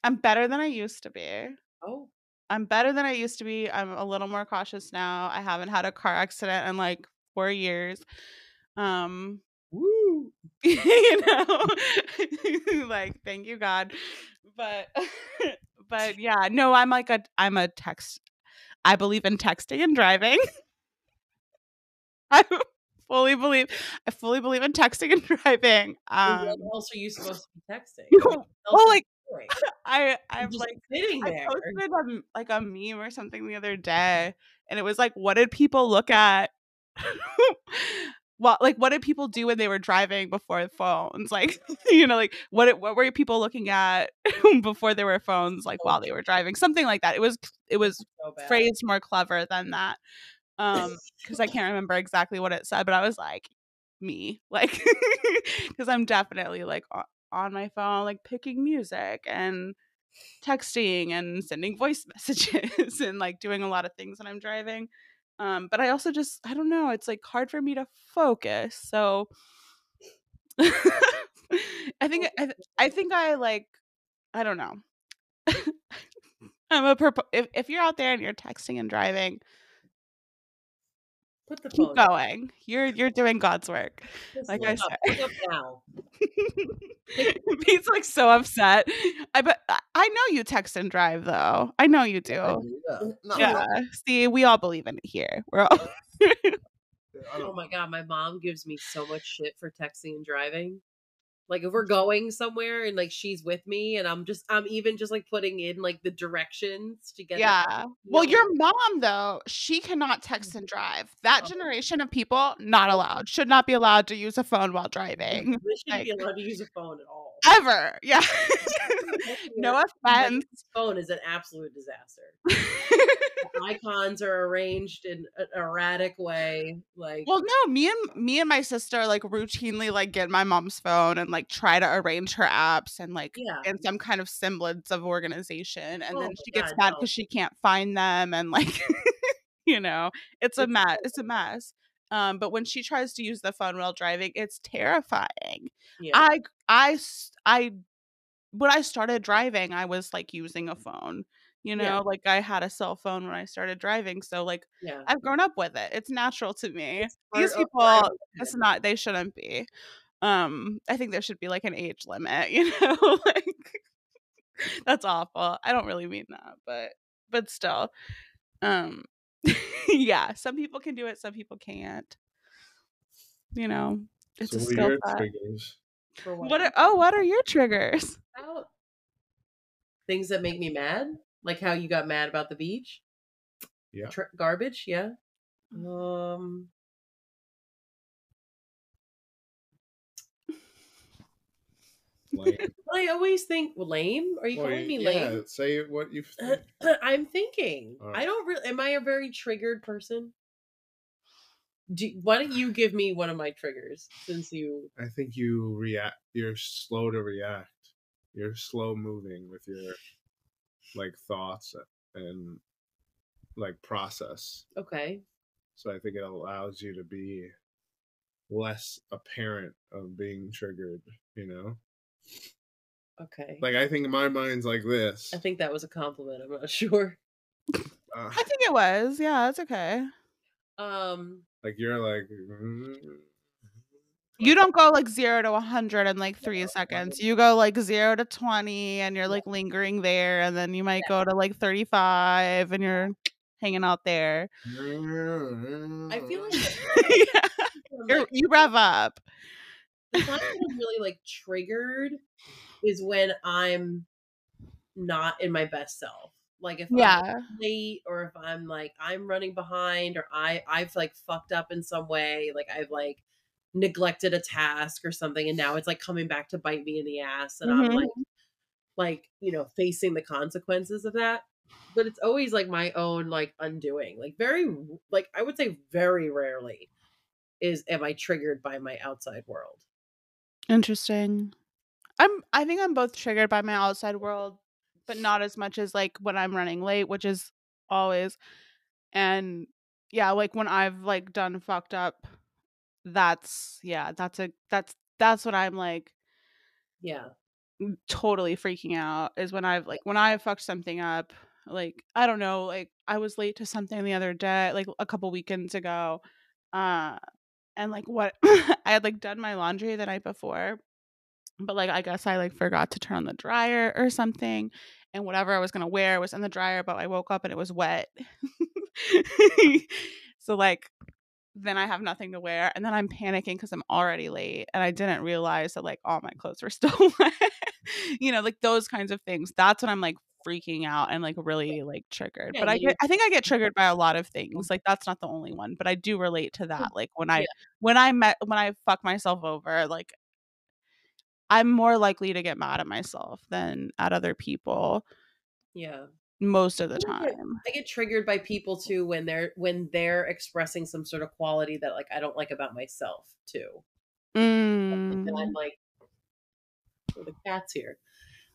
i'm better than i used to be. Oh, i'm better than i used to be. I'm a little more cautious now. I haven't had a car accident in like four years um Woo! you know like thank you god but but yeah no i'm like a i'm a text i believe in texting and driving i fully believe i fully believe in texting and driving um what else are you supposed to be texting? well, like i i'm like sitting there. I posted a, like a meme or something the other day, and it was like, what did people look at? Well, like, what did people do when they were driving before phones? Like, you know, like what what were people looking at before there were phones? Like while they were driving, something like that. It was it was so phrased more clever than that, um, because I can't remember exactly what it said, but I was like, me, like, because I'm definitely like on, on my phone, like picking music and texting and sending voice messages and like doing a lot of things when I'm driving. Um, but I also just I don't know, it's like hard for me to focus. So I think I, th- I think I like I don't know. I'm a perp- if if you're out there and you're texting and driving, Put the keep phone. going. You're you're doing God's work. Just Like I up. said. Up now. He's like so upset. I but I- I know you text and drive though. I know you do. Yeah. No, Yeah. See, we all believe in it here. We're all Oh my god, my mom gives me so much shit for texting and driving. Like if we're going somewhere and like she's with me and I'm just I'm even just like putting in like the directions to get Yeah. you Well, know? your mom though, she cannot text and drive. That Oh. generation of people not allowed. Should not be allowed to use a phone while driving. They shouldn't be allowed to use a phone at all. Ever. Yeah. no offense. phone is an absolute disaster. The icons are arranged in an erratic way. Like Well, no, me and me and my sister like routinely like get my mom's phone and like try to arrange her apps and like yeah. in some kind of semblance of organization, and Oh then she gets God, mad no. because she can't find them, and like you know, it's a mess. It's a mess. Um, but when she tries to use the phone while driving, it's terrifying. Yeah. I. when I started driving, I was like using a phone. You know, Yeah. like I had a cell phone when I started driving, so like yeah. I've grown up with it. It's natural to me. These people, it's not. They shouldn't be. Um, I think there should be like an age limit. You know, like that's awful. I don't really mean that, but but still, um, yeah. Some people can do it. Some people can't. You know, it's so a skill your set. triggers? For what? What? Are, oh, what are your triggers? About things that make me mad, like how you got mad about the beach. Yeah. Tr- garbage. Yeah. Um. Like, I always think well, lame. Are you well, calling me yeah, lame? say what you think. I'm thinking. I don't really. Am I a very triggered person? Do, why don't you give me one of my triggers since you? I think you react. You're slow to react. You're slow moving with your like thoughts and like process. Okay. So I think it allows you to be less apparent of being triggered. You know, Okay. like I think my mind's like this. I think that was a compliment. I'm not sure. Uh, I think it was. Yeah, it's okay. Um. like you're like. mm, You don't go like zero to 100 in like three seconds. You go like zero to 20 and you're like lingering there. And then you might go to like 35 and you're hanging out there. I feel like yeah. I'm You're, like- you rev up. The time that I'm really like triggered is when I'm not in my best self. Like if I'm Yeah. late or if I'm like I'm running behind or I I've like fucked up in some way, like I've like neglected a task or something and now it's like coming back to bite me in the ass and I'm Mhm. like like, you know, facing the consequences of that. But it's always like my own like undoing. Like very like I would say very rarely is am I triggered by my outside world. Interesting. I'm I think I'm both triggered by my outside world, but not as much as like when I'm running late, which is always and yeah, like when I've like done fucked up, that's yeah, that's a that's that's what I'm like Yeah. totally freaking out is when I've like when I fucked something up. Like I don't know, like I was late to something the other day, like a couple weekends ago, uh, and like what I had like done my laundry the night before, but like I guess I like forgot to turn on the dryer or something, and whatever I was gonna wear was in the dryer, but I woke up and it was wet. so like then I have nothing to wear, and then I'm panicking because I'm already late, and I didn't realize that like all my clothes were still wet. you know, like those kinds of things. That's when I'm like freaking out and like really like triggered. Yeah, but I get, I think I get triggered by a lot of things. Like that's not the only one, but I do relate to that. Like when I Yeah. when I met when I fuck myself over, like I'm more likely to get mad at myself than at other people Yeah. most of the I get- time. I get triggered by people too when they're when they're expressing some sort of quality that like I don't like about myself too. And Mm. I'm like the cat's here.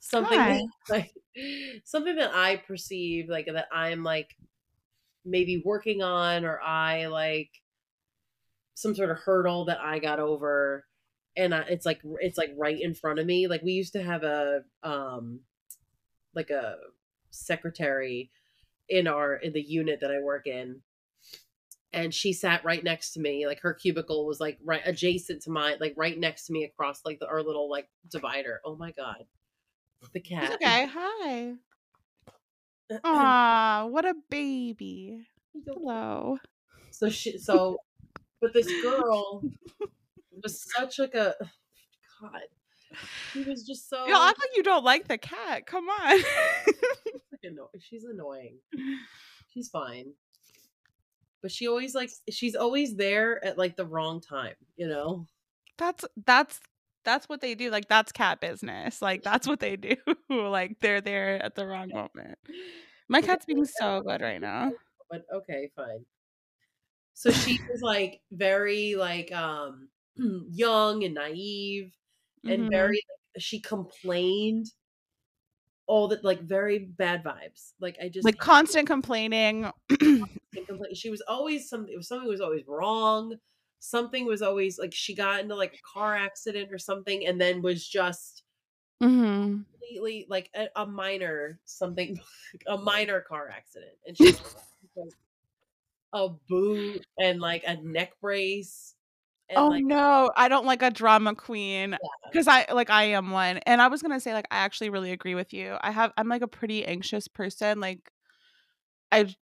Something that, like something that I perceive like that I'm like maybe working on or I like some sort of hurdle that I got over and I, it's like it's like right in front of me. Like we used to have a um like a secretary in our in the unit that I work in and she sat right next to me like her cubicle was like right adjacent to mine like right next to me across like the, our little like divider oh my god the cat It's okay. Hi. Ah, what a baby. Hello. so she so but this girl was such like a god she was just so act like you don't like the cat. Come on. she's annoying she's fine but she always like she's always there at like the wrong time you know that's that's that's what they do. Like that's cat business. Like that's what they do. like they're there at the wrong moment. My cat's being so good right now. but okay fine so she was like very like um young and naive and Mhm. very she complained all that like very bad vibes like i just like constant complaining. She was always something. Something was always wrong. Something was always like she got into like a car accident or something, and then was just mm-hmm. completely like a, a minor something, a minor car accident, and she was a boot and like a neck brace. And Oh like no, I don't like a drama queen yeah, because I like I am one, and I was gonna say like I actually really agree with you. I have I'm like a pretty anxious person. Like I've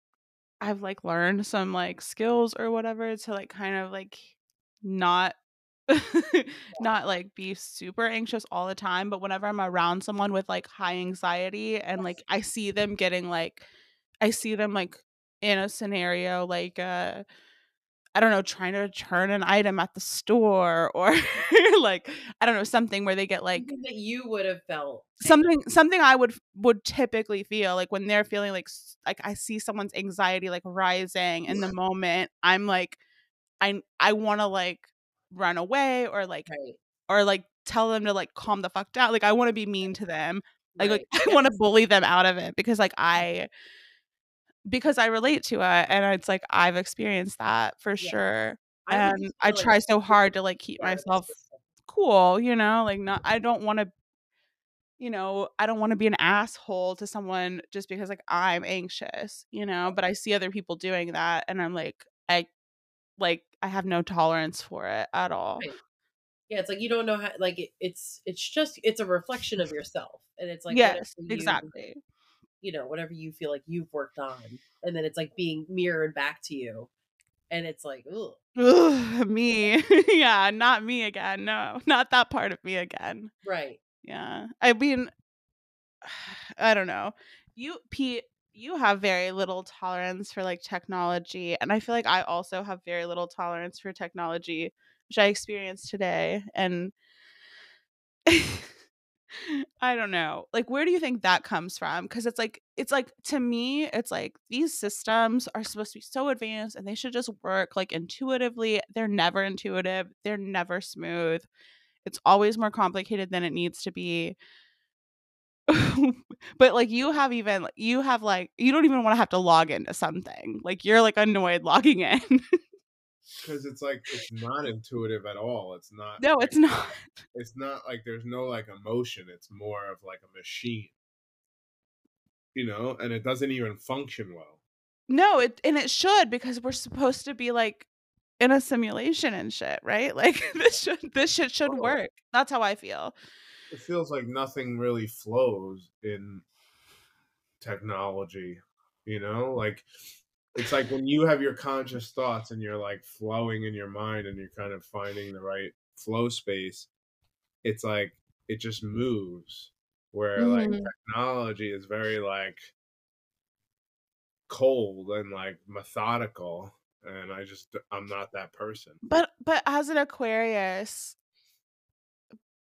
I've like learned some like skills or whatever to like kind of like not not like be super anxious all the time but whenever i'm around someone with like high anxiety and like i see them getting like i see them like in a scenario like uh i don't know trying to return an item at the store or like i don't know something where they get like something that you would have felt eh something something I would would typically feel like when they're feeling like like I see someone's anxiety like rising in the moment I'm like I I want to like run away or like right, or like tell them to like calm the fuck down like I want to be mean to them like right. like I want to bully them out of it because like I because I relate to it and it's like I've experienced that for sure I and I like try so hard to like keep myself cool you know like not I don't want to you know, I don't want to be an asshole to someone just because like I'm anxious, you know, but I see other people doing that and I'm like I like I have no tolerance for it at all. Right. Yeah, it's like you don't know how. Like it, it's it's just it's a reflection of yourself, and it's like yes, exactly. You know whatever you feel like you've worked on and then it's like being mirrored back to you and it's like ugh. Ugh, me. yeah, not me again. No, not that part of me again. right Yeah. I mean I don't know. You Pete, you have very little tolerance for like technology and I feel like I also have very little tolerance for technology, which I experienced today and I don't know. Like where do you think that comes from? Cuz it's like it's like to me it's like these systems are supposed to be so advanced and they should just work like intuitively. They're never intuitive. They're never smooth. It's always more complicated than it needs to be. but like you have even you have like you don't even want to have to log into something. Like you're like annoyed logging in. Because it's like it's not intuitive at all. It's not. no, it's not. It's not like there's no like emotion. It's more of like a machine. You know, and it doesn't even function well. No, it and it should because we're supposed to be like in a simulation and shit, right? Like this should this shit should work. That's how I feel. It feels like nothing really flows in technology. You know, like it's like when you have your conscious thoughts and you're like flowing in your mind and you're kind of finding the right flow space. It's like it just moves. Where like Mhm. technology is very like cold and like methodical and i just i'm not that person But but as an Aquarius,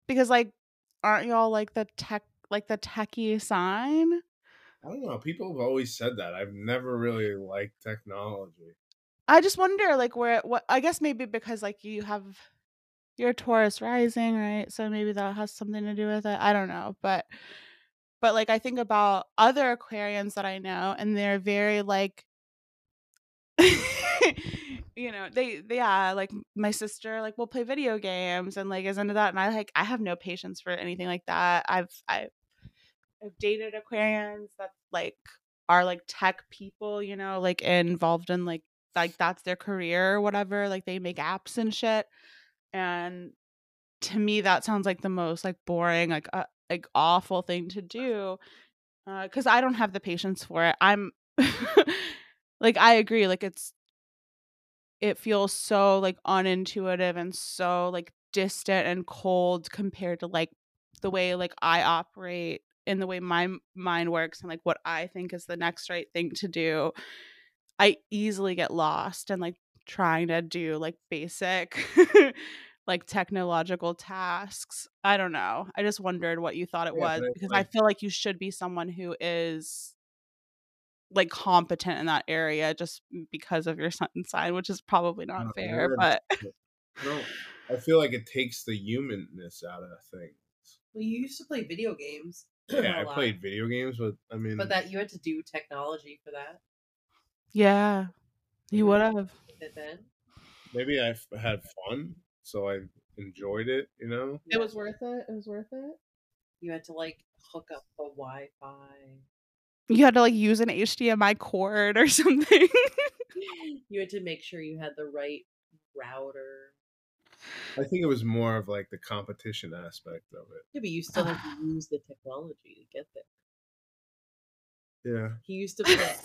because like aren't y'all like the tech like the techie sign? I don't know people have always said that i've never really liked technology I just wonder like where what I guess maybe because like you have you're Taurus rising, right? So maybe that has something to do with it. I don't know, but but like I think about other Aquarians that I know, and they're very like you know they, they yeah like my sister like will play video games and like is into that and i like i have no patience for anything like that i've i've, I've dated aquarians that like are like tech people you know like involved in like like that's their career or whatever like they make apps and shit. And to me that sounds like the most like boring like uh, like awful thing to do because uh, i don't have the patience for it. I'm like i agree like it's it feels so like unintuitive and so like distant and cold compared to like the way like I operate in the way my mind works and like what I think is the next right thing to do. I easily get lost and like trying to do like basic like technological tasks. I don't know. I just wondered what you thought it yeah, was because I feel like you should be someone who is like competent in that area just because of your sun sign, which is probably not no, fair. But no, I feel like it takes the humanness out of things. Well, you used to play video games. Yeah, I played video games, but I mean, but that you had to do technology for that. Yeah, you would have. Then maybe I had fun, so I enjoyed it. You know, it was worth it. It was worth it. You had to like hook up the Wi-Fi. You had to like use an HDMI cord or something. you had to make sure you had the right router. I think it was more of like the competition aspect of it. Yeah, but you still have to use the technology to get there. Yeah. He used to play.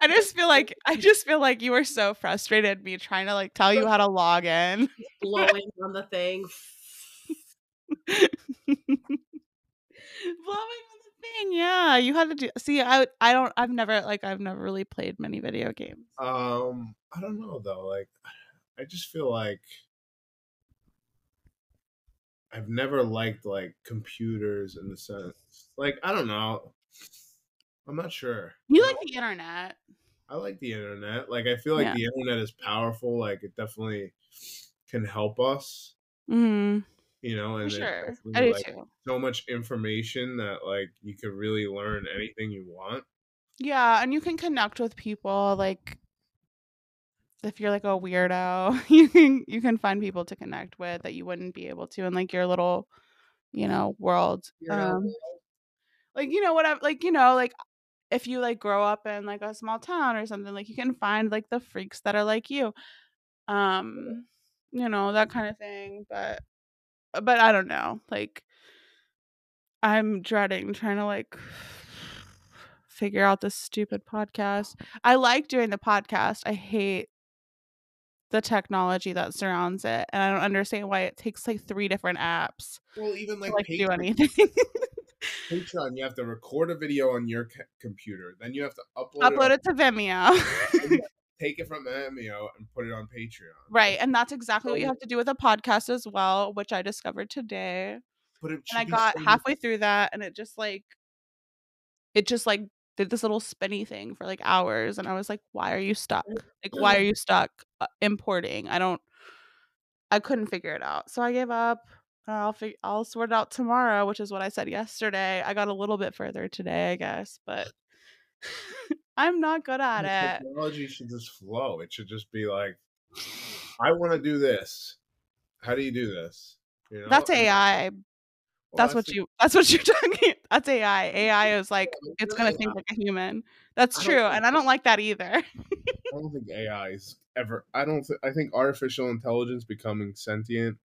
I just feel like I just feel like you were so frustrated me trying to like tell you how to log in. Blowing on the thing. Blowing on the thing. Yeah, you had to do. See, I I don't. I've never like I've never really played many video games. Um, I don't know though. Like, I just feel like I've never liked like computers in the sense. Like, I don't know. I'm not sure. You like the internet. I like the internet. Like, I feel like yeah. the internet is powerful. Like, it definitely can help us. Mm-hmm. you know, and sure. I do like, too. so much information that like you could really learn anything you want. Yeah, and you can connect with people like if you're like a weirdo, you can you can find people to connect with that you wouldn't be able to in like your little, you know, world. Um, like you know what I like you know like if you like grow up in like a small town or something like you can find like the freaks that are like you. Um, you know, that kind of thing, but but I don't know. Like I'm dreading trying to like figure out this stupid podcast. I like doing the podcast. I hate the technology that surrounds it, and I don't understand why it takes like three different apps. Well, even like, to, like do anything. Patreon, you have to record a video on your c- computer, then you have to upload upload it, it to Vimeo. take it from Vimeo and put it on Patreon. Right, and that's exactly so, what you have to do with a podcast as well, which I discovered today. But and I got so halfway through that, and it just like, it just like did this little spinny thing for like hours, and I was like, "Why are you stuck? Like, why are you stuck Uh, importing? I don't." I couldn't figure it out, so I gave up. I'll fig- I'll sort it out tomorrow, which is what I said yesterday. I got a little bit further today, I guess, but I'm not good at it. Technology should just flow. It should just be like, I want to do this. How do you do this? You know? That's AI. Well, that's, that's, what you. That's what you're talking. That's AI. AI is like it's gonna think like a human. That's true, and I don't like that either. I don't think AI is ever. I don't. Th- I think artificial intelligence becoming sentient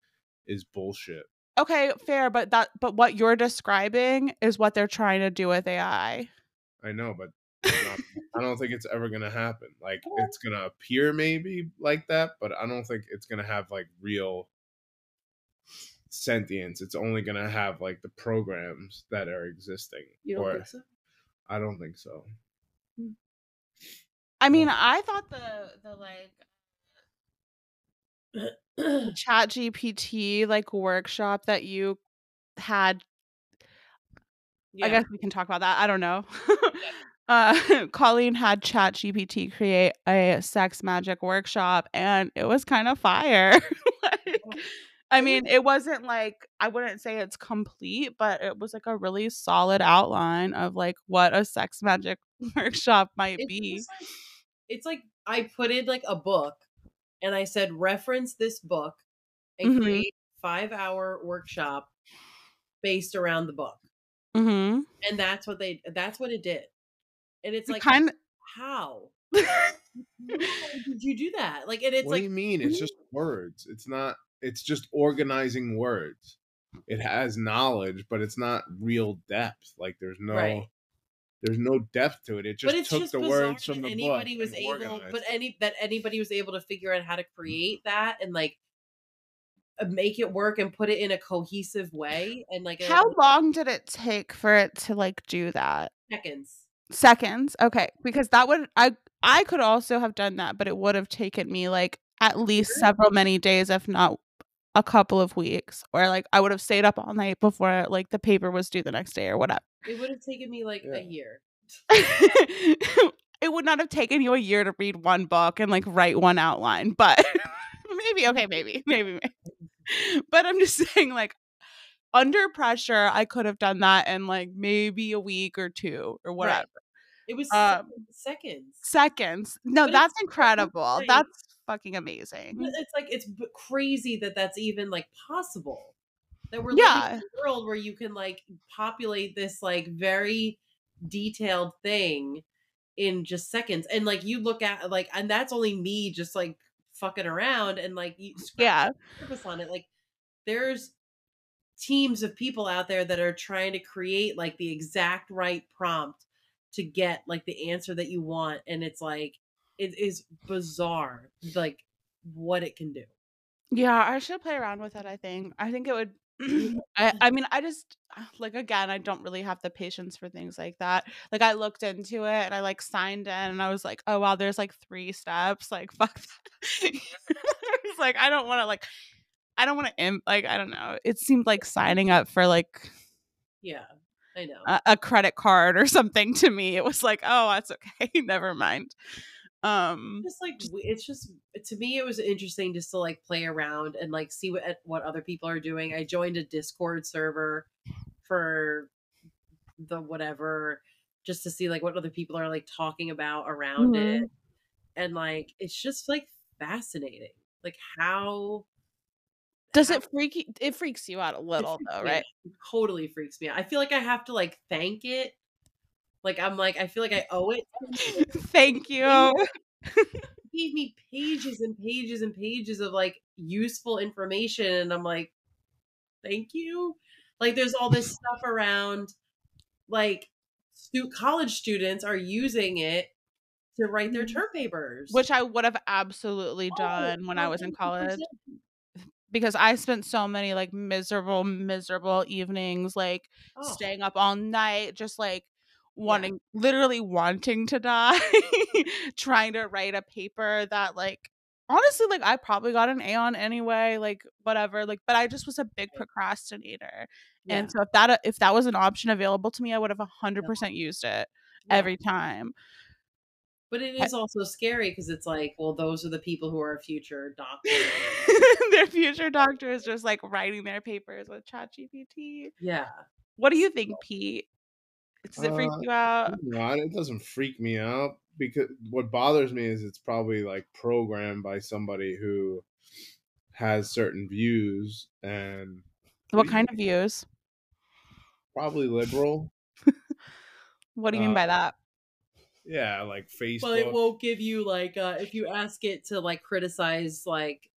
is bullshit. Okay, fair, but that but what you're describing is what they're trying to do with AI. I know, but not, I don't think it's ever gonna happen. Like it's gonna appear maybe like that, but I don't think it's gonna have like real sentience. It's only gonna have like the programs that are existing. You don't or, think so? I don't think so. Hmm. I mean, I thought the the like chat gpt like workshop that you had yeah. i guess we can talk about that i don't know uh, Colleen had Chat GPT create a sex magic workshop, and it was kind of fire. like, I mean, it wasn't like I wouldn't say it's complete, but it was like a really solid outline of like what a sex magic workshop might It's be. like it's like I put in like a book and I said reference this book and Mhm. create a five hour workshop based around the book. Mm-hmm. And that's what they that's what it did. And it's like kind how? How did you do that? Like and it's what like do you mean? It's just words. It's not. It's just organizing words. It has knowledge, but it's not real depth. Like there's no, Right. there's no depth to it. It just it's took just the bizarre words from the anybody book was and able organized but any that anybody was able to figure out how to create that and like uh, make it work and put it in a cohesive way and like a- how long did it take for it to like do that? seconds. Seconds. Okay. Because that would I I could also have done that, but it would have taken me like at least several many days, if not a couple of weeks. Or like I would have stayed up all night before like the paper was due the next day or whatever. It would have taken me like Yeah. a year. it would not have taken you a year to read one book and like write one outline, but maybe okay, maybe, maybe, maybe. But I'm just saying, like, under pressure, I could have done that in like maybe a week or two or whatever. It was Um, seconds. Seconds. No, But that's incredible. That's fucking amazing. It's like it's crazy that that's even like possible. That we're Yeah. living in a world where you can like populate this like very detailed thing in just seconds, and like you look at like, and that's only me just like fucking around and like you Yeah. surface on it. Like there's teams of people out there that are trying to create like the exact right prompt to get like the answer that you want, and it's like it is bizarre, like what it can do. Yeah, I should play around with it, I think. I think it would I I mean, I just like again, I don't really have the patience for things like that. Like I looked into it and I like signed in and I was like, "Oh wow, there's like 3 steps." Like fuck that. it's like I don't want to like I don't want to imp like I don't know. It seemed like signing up for like Yeah, I know. a, a credit card or something to me. It was like, "Oh, that's okay. Never mind." Um just like it's just to me it was interesting just to like play around and like see what what other people are doing i joined a discord server for the whatever just to see like what other people are like talking about around Mhm. it and like it's just like fascinating like how does how- it freak you, it freaks you out a little though, right? It totally freaks me out i feel like i have to like thank it like i'm like i feel like i owe it Thank you. gave me pages and pages and pages of like useful information and i'm like thank you like there's all this stuff around like stu- college students are using it to write their Mhm. term papers Which I would have absolutely Oh, done when I was in college. because I spent so many like miserable, miserable evenings, like Oh, staying up all night, just like wanting, literally wanting to die, trying to write a paper that, like, honestly, like, I probably got an A on anyway, like, whatever, like, but I just was a big procrastinator. yeah, And so if that, if that was an option available to me, I would have 100% used it yeah. every time. but it is also scary because it's like well those are the people who are future doctors their future doctor is just like writing their papers with ChatGPT. yeah What do you think, Pete? Does it freak Uh, you out? No, it doesn't freak me out because what bothers me is it's probably like programmed by somebody who has certain views and What kind of views? probably liberal. What do you mean Uh, by that? Yeah, like Facebook. but it won't give you like uh if you ask it to like criticize like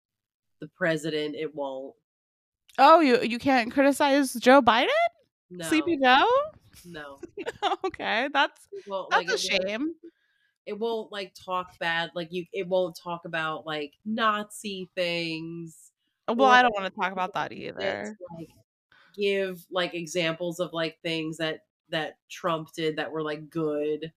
the president it won't Oh, you you can't criticize Joe Biden? No Sleepy Joe? no okay, that's won't, that's like, a it shame. it won't like talk bad like you it won't talk about like nazi things Well, or I don't want to talk about that either. like give like examples of like things that that trump did that were like good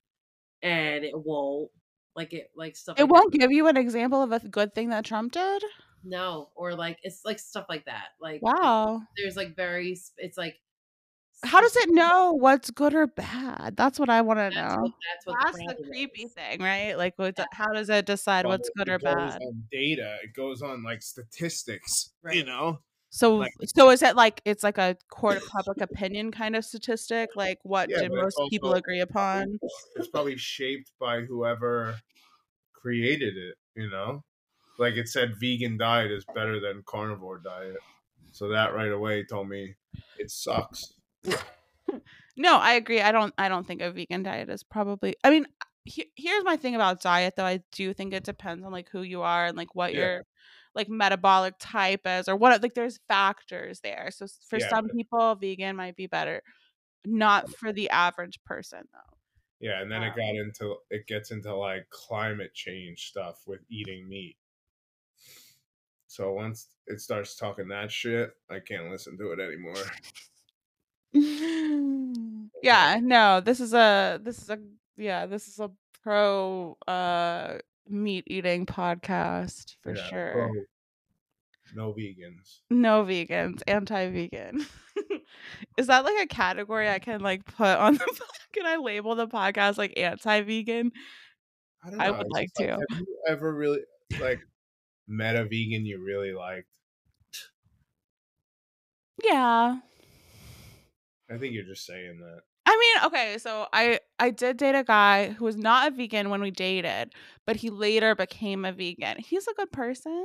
and it won't like it like stuff It like won't give you an example of a good thing that Trump did. no or like it's like stuff like that like Wow. there's like very it's like How does it know what's good or bad? That's what I want to know. what, that's what That's the problem creepy is. thing, right? Like, what, Yeah. how does it decide Well, what's good it or goes bad? on data. It goes on like statistics. You know, So Like- so is it like it's like a court of public opinion kind of statistic? Like what Yeah, it's most people agree upon? it's probably shaped by whoever created it, you know? Like it said vegan diet is better than carnivore diet. So that right away told me it sucks. No, I agree. I don't I don't think a vegan diet is probably I mean he, here's my thing about diet though. I do think it depends on like who you are and like what Yeah. your like metabolic type is or what like there's factors there. So for Yeah, some but- people vegan might be better. Not for the average person though. Yeah, and then it Um, got into it gets into like climate change stuff with eating meat. So once it starts talking that shit, I can't listen to it anymore. yeah, no, this is a this is a yeah, this is a pro uh meat eating podcast for Yeah, sure. pro- no vegans. No vegans, anti-vegan. is that like a category I can like put on the can I label the podcast like anti-vegan? I don't I would like just to. Have you ever really like met a vegan you really liked? Yeah. I think you're just saying that. I mean, okay, so I I did date a guy who was not a vegan when we dated, but he later became a vegan. He's a good person.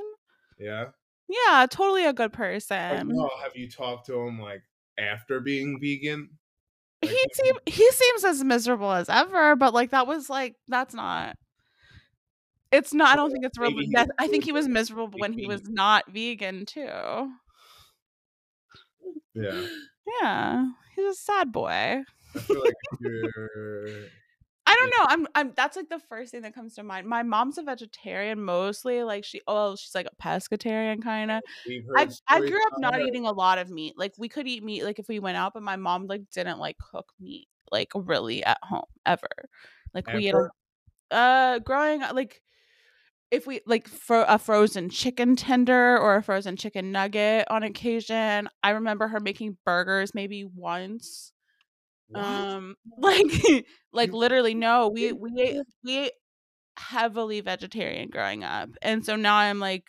Yeah. Yeah, totally a good person. have you talked to him like after being vegan? Like, he seem he seems as miserable as ever, but like that was like that's not. It's not. I don't think it's maybe really. he That, I think he was miserable when he was not vegan too. Yeah. Yeah, he's a sad boy. I like I don't know. I'm. I'm. That's like the first thing that comes to mind. My mom's a vegetarian mostly. Like she. Oh, she's like a pescatarian kind of. I, I grew up not eating a lot of meat. Like we could eat meat like if we went out, but my mom like didn't like cook meat like really at home ever. Like we Ever? a, uh growing up like if we like for a frozen chicken tender or a frozen chicken nugget on occasion. I remember her making burgers maybe once. What? Um like like literally no, we we ate we ate heavily vegetarian growing up. And so now I'm like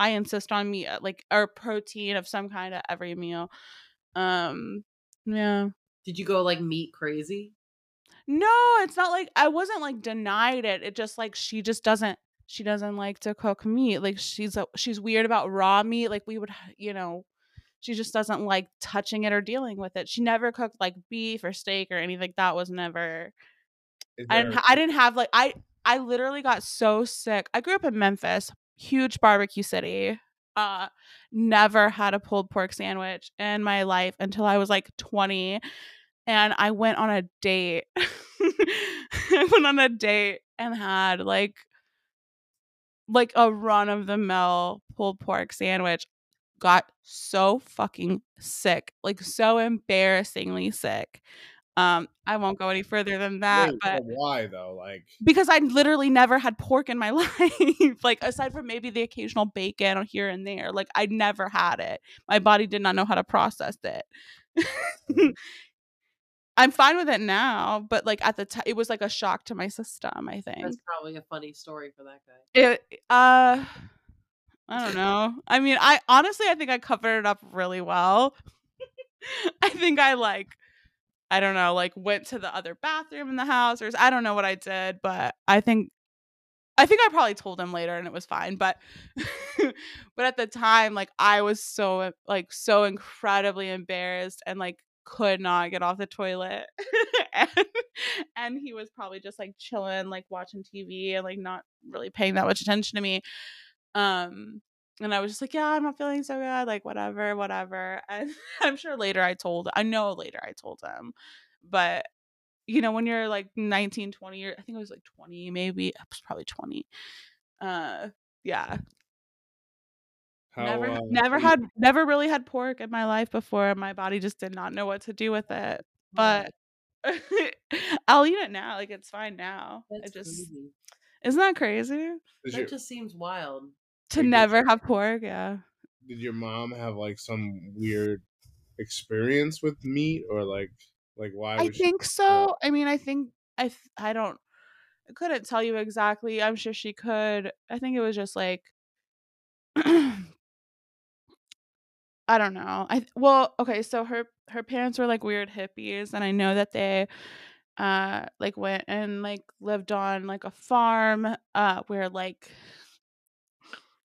I insist on meat uh, like or protein of some kind at every meal. Um yeah. Did you go like meat crazy? No, it's not like I wasn't like denied it. It just like she just doesn't she doesn't like to cook meat. Like she's a, she's weird about raw meat. Like we would, you know, she just doesn't like touching it or dealing with it. She never cooked like beef or steak or anything. That was never. I didn't. ha- I didn't have like I. I literally got so sick. I grew up in Memphis, huge barbecue city. Uh, never had a pulled pork sandwich in my life until I was like twenty, and I went on a date. I went on a date and had like like a run of the mill pulled pork sandwich. Got so fucking sick, like so embarrassingly sick. Um, I won't go any further than that, Wait, but why though? Like because I literally never had pork in my life. like aside from maybe the occasional bacon here and there, like I never had it. My body did not know how to process it. I'm fine with it now, but like at the time, it was like a shock to my system. I think That's probably a funny story for that guy. it. Uh, I don't know. I mean, I honestly, I think I covered it up really well. I think I like, I don't know, like went to the other bathroom in the house, or I don't know what I did, but I think, I think I probably told him later, and it was fine. But, but at the time, like I was so like so incredibly embarrassed and like could not get off the toilet, and, and he was probably just like chilling, like watching TV and like not really paying that much attention to me. Um, and I was just like, yeah, I'm not feeling so good, like whatever, whatever. And I'm sure later I told, I know later I told him, but you know, when you're like 19, 20 years, I think it was like 20, maybe, it was probably 20. Uh, yeah, how never, uh, never had, never really had pork in my life before. My body just did not know what to do with it, but I'll eat it now. Like it's fine now. that's it just, crazy. isn't that crazy? Does That your, just seems wild. To Like, did- never have pork, yeah. did your mom have like some weird experience with meat or like like why I was she- think so. I mean, I think I I don't I couldn't tell you exactly. I'm sure she could. I think it was just like I don't know. I well, okay, so her her parents were like weird hippies and I know that they uh like went and like lived on like a farm uh where like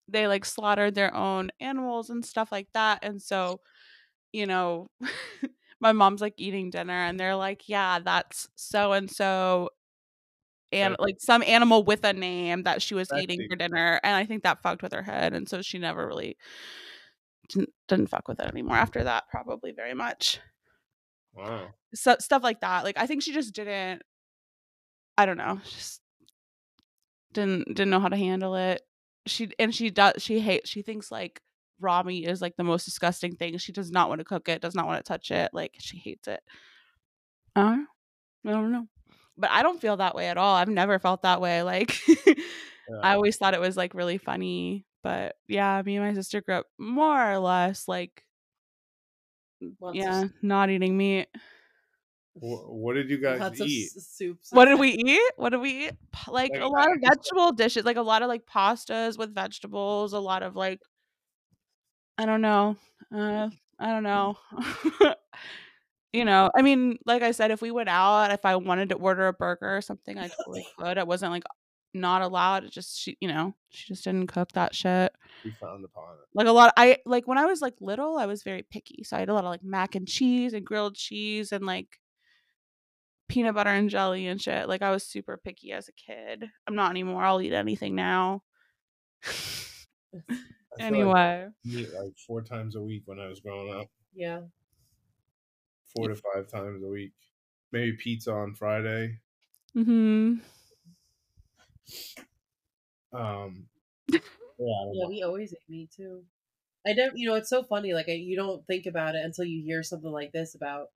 they like slaughtered their own animals and stuff like that and so you know my mom's like eating dinner and they're like yeah that's so and so and like some animal with a name that she was eating for dinner and i think that fucked with her head and so she never really didn't, didn't fuck with it anymore after that probably very much. Wow. so stuff like that like i think she just didn't i don't know just didn't didn't know how to handle it. She and she does she hates she thinks like raw meat is like the most disgusting thing. She does not want to cook it does not want to touch it like she hates it. Uh, i don't know. But i don't feel that way at all. I've never felt that way like Yeah. i always thought it was like really funny but yeah me and my sister grew up more or less like Lots of yeah not eating meat what did you guys lots eat? soups. What did we eat? What did we eat? Like Like, a uh, lot of vegetable dishes, like a lot of like pastas with vegetables, a lot of like I don't know. Uh I don't mm. know. you know, I mean, like I said, if we went out, if I wanted to order a burger or something, I totally could. It wasn't like not allowed. It just she, you know, she just didn't cook that shit. We found upon it. Like a lot I like when I was like little, I was very picky. So I had a lot of like mac and cheese and grilled cheese and like peanut butter and jelly and shit. Like I was super picky as a kid. I'm not anymore. I'll eat anything now. I feel like anyway. Like four times a week when I was growing up. Yeah. Four to five times a week. Maybe pizza on Friday. Mhm. Um, yeah, Yeah, we always ate meat too. I don't, you know, it's so funny. Like, I, you don't think about it until you hear something like this about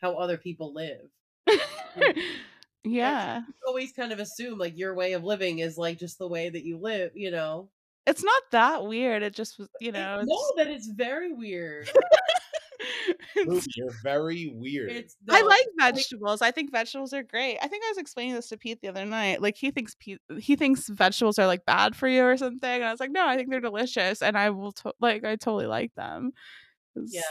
how other people live. yeah. You always kind of assume like your way of living is like just the way that you live, you know? It's not that weird. It just was, you know. no, that it's very weird. You're very weird. I like vegetables. I think vegetables are great. I think I was explaining this to Pete the other night. Like he thinks Pete, he thinks vegetables are like bad for you or something. And I was like, no, I think they're delicious, and I will to- like I totally like them. yeah.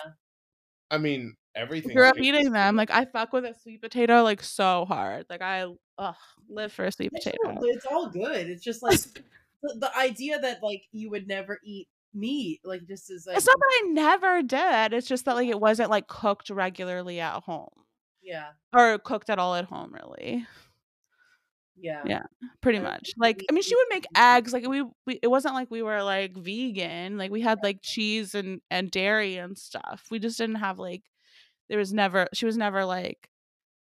I mean, everything. grew up eating them. Like I fuck with a sweet potato like so hard. Like I ugh, live for a sweet potato. It's all good. It's just like the, the idea that like you would never eat meat, like just as like It's not that I never did. It's just that like it wasn't like cooked regularly at home yeah, or cooked at all at home. Really, yeah, Yeah. pretty much. Like I mean, she would make eggs. Like we, we it wasn't like we were like vegan. Like we had like cheese and and dairy and stuff. We just didn't have like there was never she was never like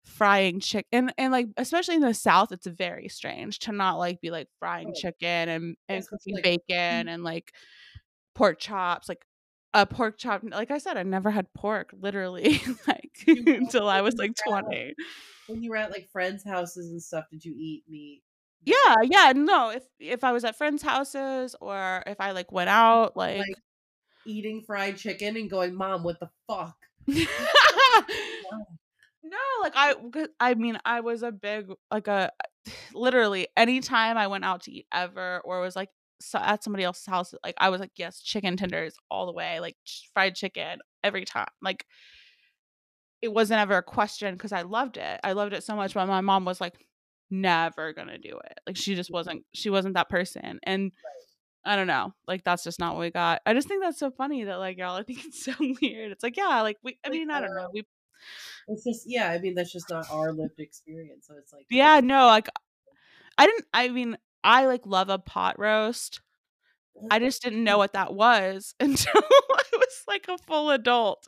frying chicken and, and like especially in the south it's very strange to not like be like frying Oh. chicken and and cooking like, bacon mm. and like pork chops like a pork chop like i said i never had pork literally like until i was like yeah. 20 When you were at like friends' houses and stuff, did you eat meat? yeah yeah no if if i was at friends houses or if i like went out like, Like eating fried chicken and going, "Mom, what the fuck?" no like I I mean i was a big like a literally anytime i went out to eat ever or was like so at somebody else's house like i was like yes chicken tenders all the way like fried chicken every time like it wasn't ever a question because i loved it i loved it so much but my mom was like never gonna do it like she just mm-hmm. wasn't she wasn't that person and I don't know. Like that's just not what we got. I just think that's so funny that like y'all I think it's so weird. It's like, yeah, like we I mean, I don't know. We It's just yeah. I mean, that's just not our lived experience. So it's like yeah, no, like I didn't I mean, I like love a pot roast. I just didn't know what that was until I was like a full adult,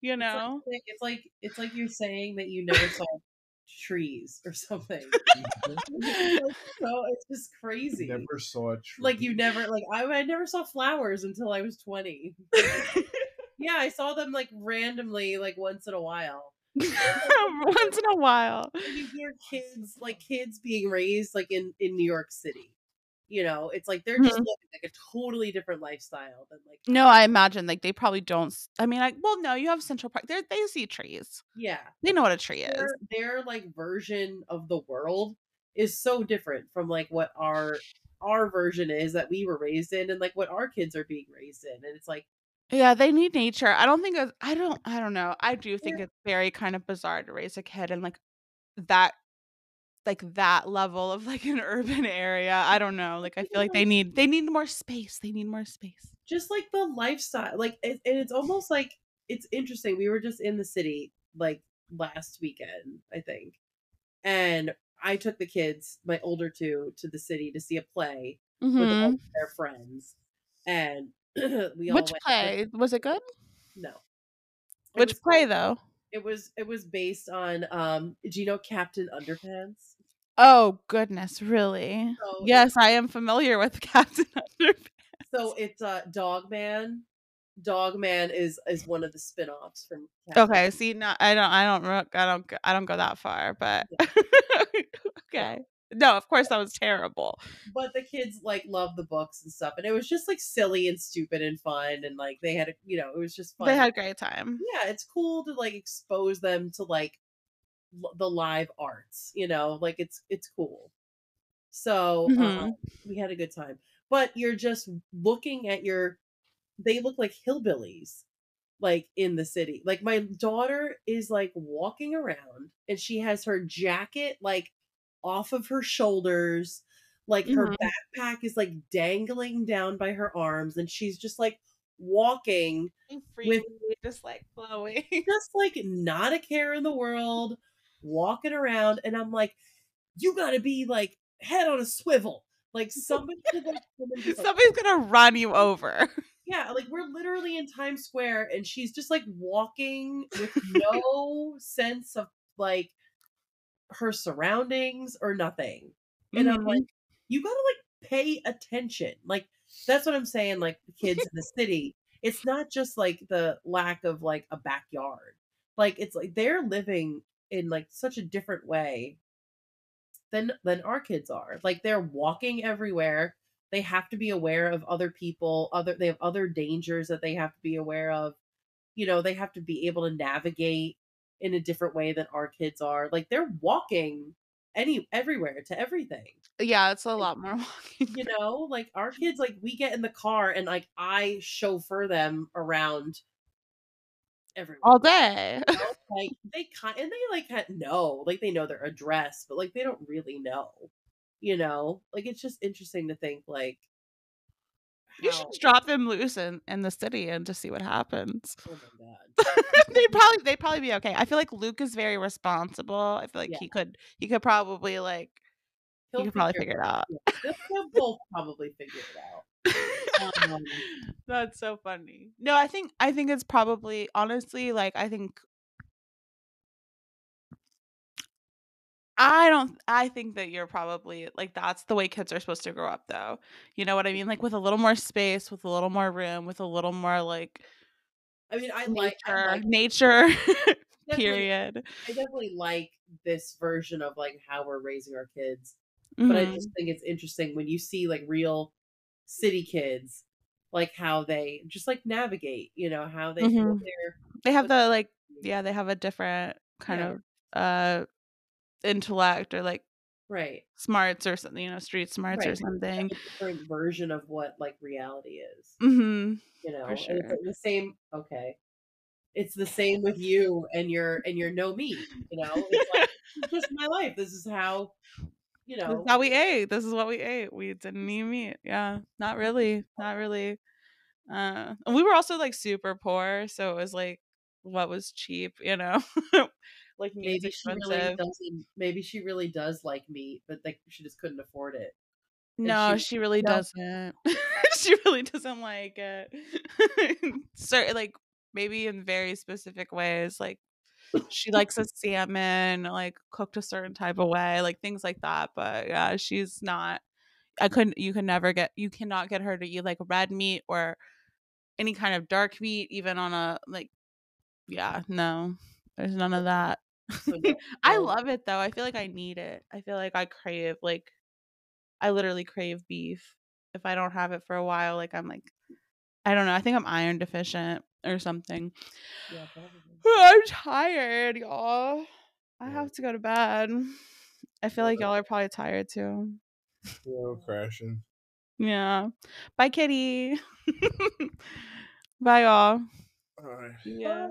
you It's like- know? it's like it's like you're saying that you never saw trees or something. It's so it's just crazy. Never saw a tree. Like you never like I, I never saw flowers until I was twenty. yeah, I saw them like randomly like once in a while. Once in a while. You hear kids like kids being raised like in in New York City. You know, it's like they're just Mhm. living like a totally different lifestyle than like No, I imagine like they probably don't I mean, like well, no, you have Central Park. They they see trees. yeah. They know what a tree is. their, their like version of the world is so different from like what our our version is that we were raised in and like what our kids are being raised in and it's like Yeah, they need nature. I don't think it's I don't I don't know. I do think Yeah. it's very kind of bizarre to raise a kid in, like, that like, that level of, like, an urban area. I don't know. Like, I feel like they need they need more space. They need more space. just like the lifestyle like it, and it's almost like it's interesting we were just in the city like last weekend i think and i took the kids my older two to the city to see a play with all Mhm. of their friends and we Which play? Was it good? no It Which was- play, though? it was it was based on um do you know captain underpants Oh, goodness, really? so Yes, I am familiar with Captain Underpants. so it's uh dog man dog man is is one of the spin-offs from Captain Okay, see, no, I don't, I don't, I don't, I don't go that far, but okay. No, of course that was terrible. but the kids like love the books and stuff and it was just like silly and stupid and fun and like they had a you know it was just fun They had a great time. yeah it's cool to like expose them to like l- the live arts you know like it's it's cool so Mhm. um, we had a good time but you're just looking at your they look like hillbillies like in the city like my daughter is like walking around and she has her jacket like off of her shoulders like her Mhm. backpack is like dangling down by her arms and she's just like walking Freely, just like flowing. just like not a care in the world, walking around, and I'm like, you gotta be like head on a swivel. Like somebody should like Somebody's gonna run you over. yeah, like we're literally in Times Square and she's just like walking with no sense of like her surroundings or nothing. And I'm Mhm. like, you gotta like pay attention. Like that's what I'm saying. Like the kids in the city, it's not just like the lack of like a backyard. Like it's like they're living in like such a different way than than our kids are. Like they're walking everywhere. They have to be aware of other people. Other they have other dangers that they have to be aware of. You know, they have to be able to navigate in a different way than our kids are. Like they're walking any everywhere to everything yeah, it's a lot more walking. you know like our kids like we get in the car and like i chauffeur them around everywhere all day. you know? like they kind and they like know like they know their address but like they don't really know you know like it's just interesting to think like You should just drop them loose in, in the city and just see what happens. oh my god they'd probably they'd probably be okay. I feel like Luke is very responsible. I feel like Yeah. he could he could probably like he He'll could probably figure it out. yeah, they'll, they'll both probably figure it out um, That's so funny. No, I think I think it's probably honestly like I think I don't I think that you're probably like that's the way kids are supposed to grow up though. You know what I mean? Like with a little more space, with a little more room, with a little more like i mean i like I nature like nature period. I definitely like this version of like how we're raising our kids but I just think it's interesting when you see like real city kids, like how they just like navigate, you know, how they Mhm. their They have the like yeah, they have a different kind Yeah. of uh intellect or like right smarts or something, you know, street smarts or something. a different version of what like reality is. Mhm. You know, For and it's sure. the same. Okay, it's the same with you and your and your no me. You know, it's like just my life. This is how. You This know, is how we ate. This is what we ate. We didn't eat meat. Yeah. Not really. Not really. Uh and we were also like super poor, so it was like what was cheap, you know? like meat's maybe she really doesn't. Maybe she really does like meat, but like she just couldn't afford it. and No, she- she really no. doesn't. she really doesn't like it. Certain like maybe in very specific ways. Like she likes a salmon, like cooked a certain type of way, like things like that. But yeah, she's not. I couldn't. You can never get. You cannot get her to eat like red meat or any kind of dark meat, even on a like. Yeah, no, there's none of that. So I love it though. I feel like I need it. I feel like I crave like I literally crave beef. If I don't have it for a while, like I'm like I don't know. I think I'm iron deficient or something. Yeah. I'm tired, y'all. I Yeah. have to go to bed. I feel like y'all are probably tired too. Yo, crashing. Yeah. Bye, kitty. Bye, y'all. All right. Yeah.